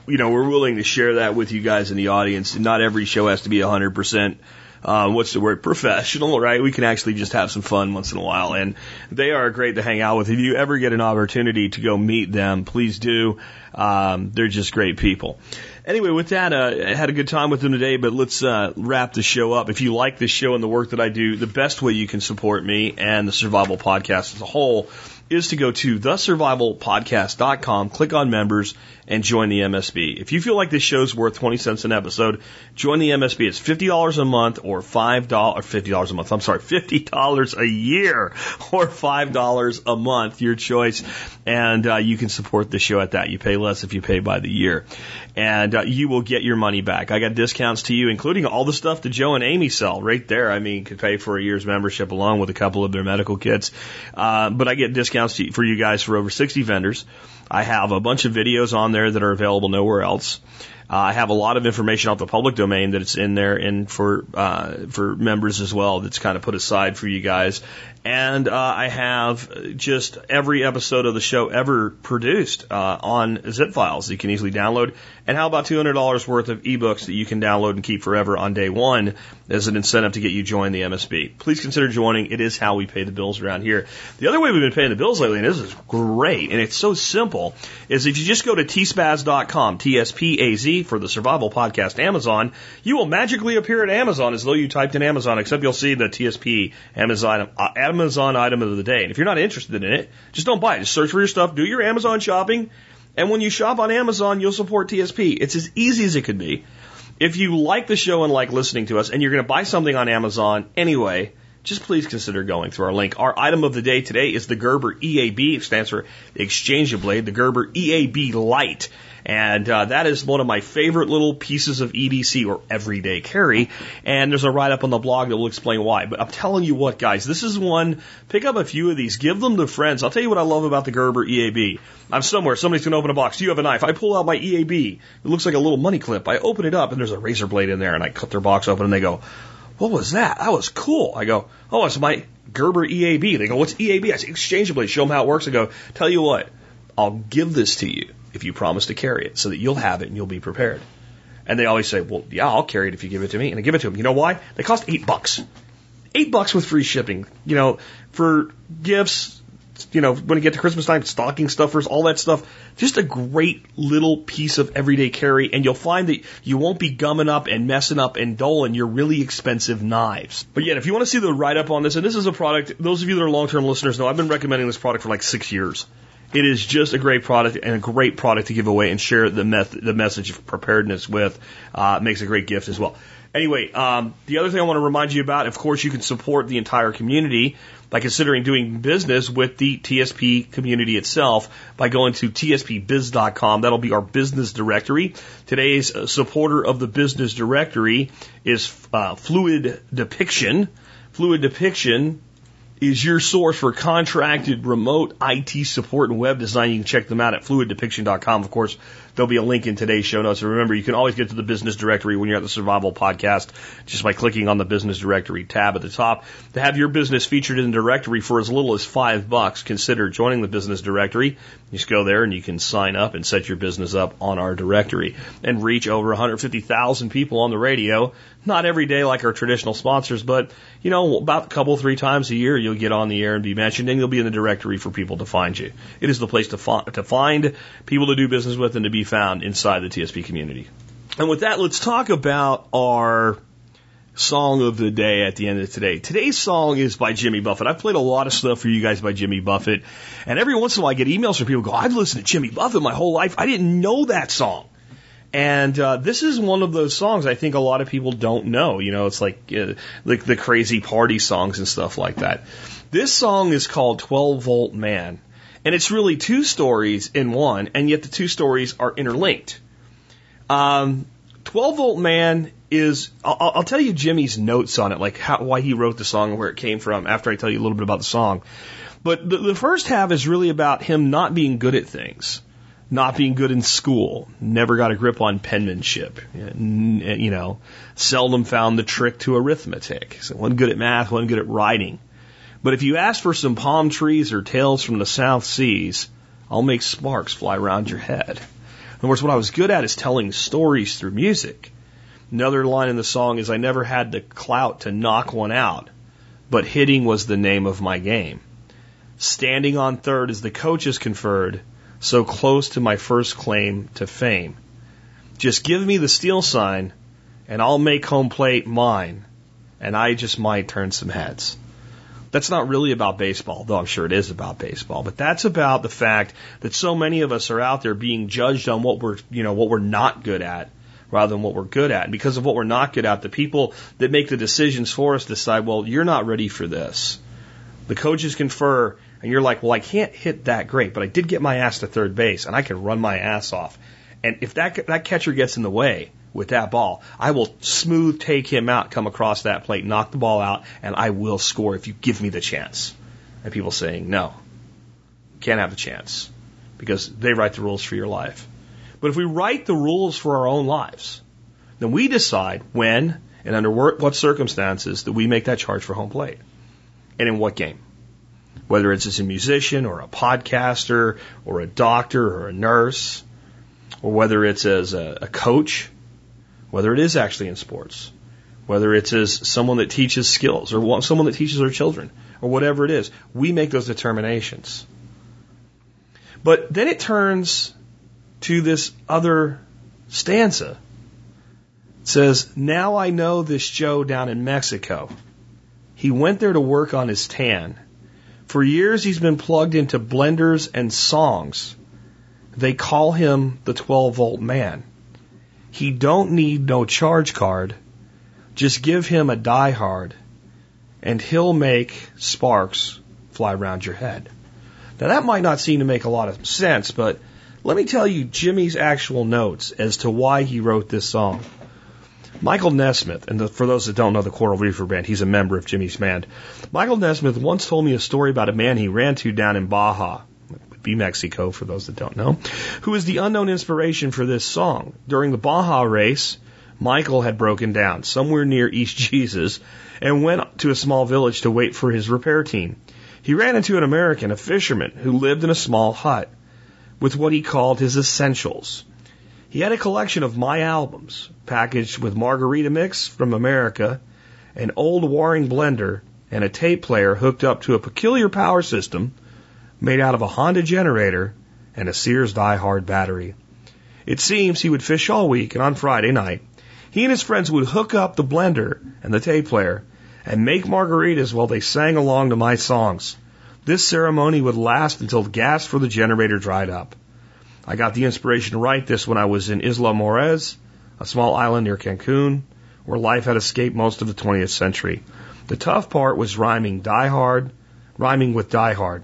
you know we're willing to share that with you guys in the audience. Not every show has to be a hundred percent. Uh, what's the word? Professional, right? We can actually just have some fun once in a while, and they are great to hang out with. If you ever get an opportunity to go meet them, please do. Um, they're just great people. Anyway, with that, uh, I had a good time with them today, but let's uh, wrap the show up. If you like this show and the work that I do, the best way you can support me and the Survival Podcast as a whole is to go to thesurvivalpodcast.com, click on members, and join the MSB. If you feel like this show's worth 20 cents an episode, join the MSB. It's $50 a month or $5, or $50 a month. I'm sorry, $50 a year or $5 a month, your choice. And uh, you can support the show at that. You pay less if you pay by the year. And uh, you will get your money back. I got discounts to you, including all the stuff that Joe and Amy sell right there. I mean, could pay for a year's membership along with a couple of their medical kits. Uh, but I get discounts to, for you guys for over 60 vendors. I have a bunch of videos on there that are available nowhere else. Uh, I have a lot of information off the public domain that it's in there and for uh, for members as well. That's kind of put aside for you guys. And uh, I have just every episode of the show ever produced uh, on zip files you can easily download. And how about $200 worth of ebooks that you can download and keep forever on day one as an incentive to get you join the MSB? Please consider joining. It is how we pay the bills around here. The other way we've been paying the bills lately, and this is great, and it's so simple, is if you just go to tspaz.com, T-S-P-A-Z, for the Survival Podcast Amazon, you will magically appear at Amazon as though you typed in Amazon, except you'll see the TSP Amazon, uh, Amazon item of the day. And if you're not interested in it, just don't buy it. Just search for your stuff, do your Amazon shopping, and when you shop on Amazon, you'll support TSP. It's as easy as it could be. If you like the show and like listening to us, and you're going to buy something on Amazon anyway, just please consider going through our link. Our item of the day today is the Gerber EAB. It stands for Exchange Blade, the Gerber EAB Light. And uh, that is one of my favorite little pieces of EDC or everyday carry. And there's a write up on the blog that will explain why. But I'm telling you what, guys, this is one. Pick up a few of these, give them to friends. I'll tell you what I love about the Gerber EAB. I'm somewhere, somebody's gonna open a box. Do you have a knife? I pull out my EAB. It looks like a little money clip. I open it up and there's a razor blade in there, and I cut their box open, and they go, "What was that? That was cool." I go, "Oh, it's my Gerber EAB." They go, "What's EAB?" I say, "Exchange blade." Show them how it works. I go, "Tell you what, I'll give this to you." If you promise to carry it so that you'll have it and you'll be prepared. And they always say, well, yeah, I'll carry it if you give it to me. And I give it to them. You know why? They cost eight bucks. Eight bucks with free shipping. You know, for gifts, you know, when you get to Christmas time, stocking stuffers, all that stuff. Just a great little piece of everyday carry. And you'll find that you won't be gumming up and messing up and dulling your really expensive knives. But yet, if you want to see the write up on this, and this is a product, those of you that are long term listeners know I've been recommending this product for like six years. It is just a great product and a great product to give away and share the, meth- the message of preparedness with. Uh, makes a great gift as well. Anyway, um, the other thing I want to remind you about, of course, you can support the entire community by considering doing business with the TSP community itself by going to tspbiz.com. That'll be our business directory. Today's uh, supporter of the business directory is uh, Fluid Depiction. Fluid Depiction is your source for contracted remote IT support and web design. You can check them out at fluiddepiction.com. Of course, there'll be a link in today's show notes. And remember, you can always get to the business directory when you're at the survival podcast just by clicking on the business directory tab at the top. To have your business featured in the directory for as little as five bucks, consider joining the business directory. Just go there and you can sign up and set your business up on our directory and reach over 150,000 people on the radio not every day like our traditional sponsors, but you know, about a couple, three times a year, you'll get on the air and be mentioned, and you'll be in the directory for people to find you. It is the place to, fi- to find people to do business with and to be found inside the TSP community. And with that, let's talk about our song of the day at the end of today. Today's song is by Jimmy Buffett. I've played a lot of stuff for you guys by Jimmy Buffett, and every once in a while I get emails from people go, I've listened to Jimmy Buffett my whole life. I didn't know that song. And uh, this is one of those songs I think a lot of people don't know. You know, it's like uh, like the crazy party songs and stuff like that. This song is called 12 Volt Man, and it's really two stories in one, and yet the two stories are interlinked. Um, 12 Volt Man is I'll, I'll tell you Jimmy's notes on it, like how, why he wrote the song and where it came from after I tell you a little bit about the song. But the, the first half is really about him not being good at things not being good in school, never got a grip on penmanship, you know, seldom found the trick to arithmetic. So wasn't good at math, wasn't good at writing. But if you ask for some palm trees or tales from the South Seas, I'll make sparks fly around your head. In other words, what I was good at is telling stories through music. Another line in the song is I never had the clout to knock one out, but hitting was the name of my game. Standing on third as the coaches conferred, so close to my first claim to fame. Just give me the steel sign and I'll make home plate mine and I just might turn some heads. That's not really about baseball, though I'm sure it is about baseball, but that's about the fact that so many of us are out there being judged on what we're, you know, what we're not good at rather than what we're good at. And because of what we're not good at, the people that make the decisions for us decide, well, you're not ready for this. The coaches confer and you're like, well, I can't hit that great, but I did get my ass to third base and I can run my ass off. And if that, that catcher gets in the way with that ball, I will smooth take him out, come across that plate, knock the ball out, and I will score if you give me the chance. And people saying, no, can't have the chance because they write the rules for your life. But if we write the rules for our own lives, then we decide when and under what circumstances that we make that charge for home plate and in what game. Whether it's as a musician or a podcaster or a doctor or a nurse, or whether it's as a, a coach, whether it is actually in sports, whether it's as someone that teaches skills or someone that teaches our children or whatever it is, we make those determinations. But then it turns to this other stanza. It says, Now I know this Joe down in Mexico. He went there to work on his tan. For years he's been plugged into blenders and songs. They call him the 12 volt man. He don't need no charge card. Just give him a die hard and he'll make sparks fly around your head. Now that might not seem to make a lot of sense, but let me tell you Jimmy's actual notes as to why he wrote this song. Michael Nesmith, and the, for those that don't know the Coral Reefer Band, he's a member of Jimmy's band. Michael Nesmith once told me a story about a man he ran to down in Baja, be Mexico for those that don't know, who is the unknown inspiration for this song. During the Baja race, Michael had broken down somewhere near East Jesus and went to a small village to wait for his repair team. He ran into an American, a fisherman, who lived in a small hut with what he called his essentials. He had a collection of my albums, packaged with margarita mix from America, an old Waring blender, and a tape player hooked up to a peculiar power system made out of a Honda generator and a Sears Die Hard battery. It seems he would fish all week, and on Friday night, he and his friends would hook up the blender and the tape player and make margaritas while they sang along to my songs. This ceremony would last until gas for the generator dried up. I got the inspiration to write this when I was in Isla Mujeres, a small island near Cancun, where life had escaped most of the 20th century. The tough part was rhyming die hard, rhyming with die hard.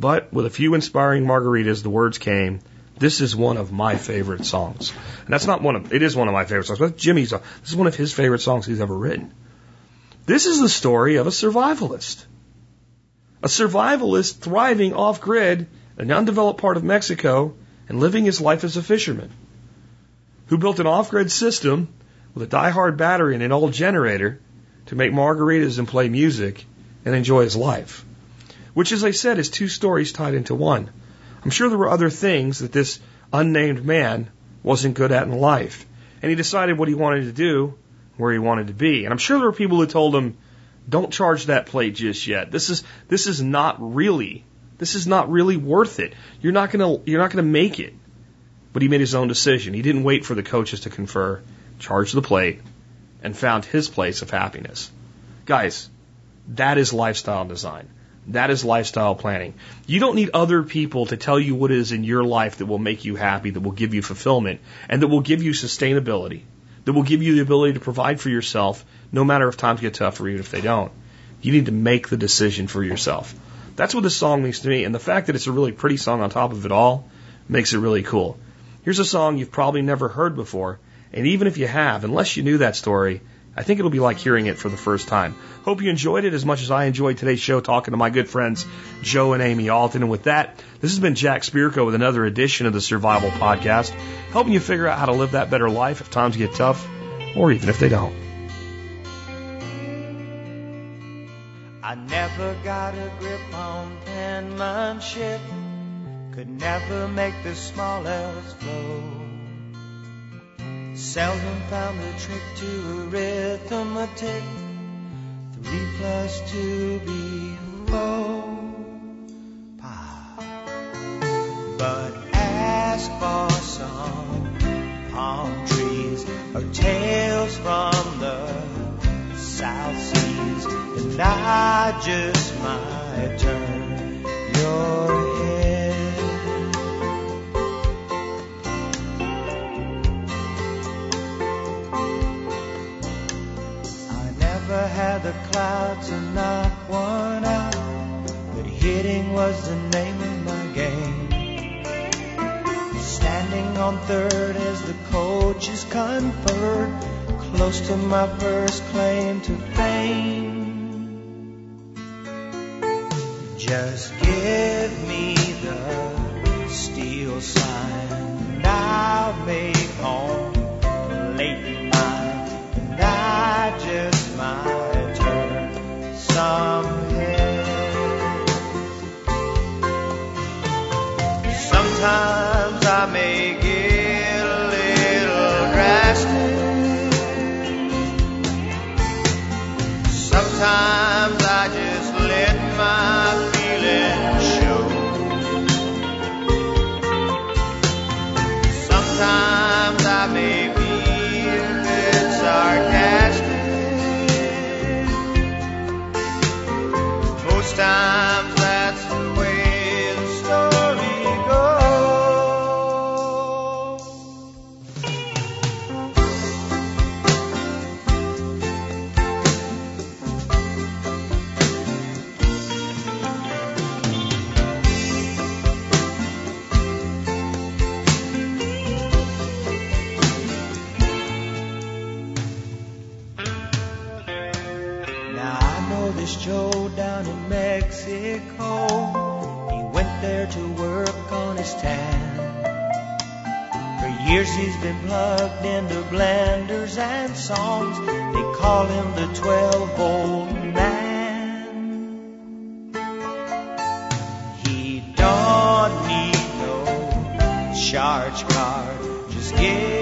But with a few inspiring margaritas, the words came. This is one of my favorite songs. And that's not one of, it is one of my favorite songs, but Jimmy's, this is one of his favorite songs he's ever written. This is the story of a survivalist. A survivalist thriving off grid, in an undeveloped part of Mexico, and living his life as a fisherman, who built an off grid system with a die-hard battery and an old generator to make margaritas and play music and enjoy his life. Which, as I said, is two stories tied into one. I'm sure there were other things that this unnamed man wasn't good at in life. And he decided what he wanted to do, where he wanted to be. And I'm sure there were people who told him, don't charge that plate just yet. This is, this is not really this is not really worth it. You're not gonna you're not gonna make it. But he made his own decision. He didn't wait for the coaches to confer, charged the plate, and found his place of happiness. Guys, that is lifestyle design. That is lifestyle planning. You don't need other people to tell you what is in your life that will make you happy, that will give you fulfillment, and that will give you sustainability, that will give you the ability to provide for yourself no matter if times get tough or even if they don't. You need to make the decision for yourself. That's what this song means to me, and the fact that it's a really pretty song on top of it all makes it really cool. Here's a song you've probably never heard before, and even if you have, unless you knew that story, I think it'll be like hearing it for the first time. Hope you enjoyed it as much as I enjoyed today's show talking to my good friends Joe and Amy Alton. And with that, this has been Jack Spirko with another edition of the Survival Podcast, helping you figure out how to live that better life if times get tough, or even if they don't. I never got a grip on penmanship, could never make the small L's flow. Seldom found the trick to arithmetic, three plus two be four. But ask for some palm trees or tales from the South Seas, and I just might turn your head. Never had the clout to knock one out, but hitting was the name of my game. Standing on third as the coaches conferred close to my first claim to fame. Just give time. been plugged into blenders and songs. They call him the 12 volt man. He don't need no charge card, just give.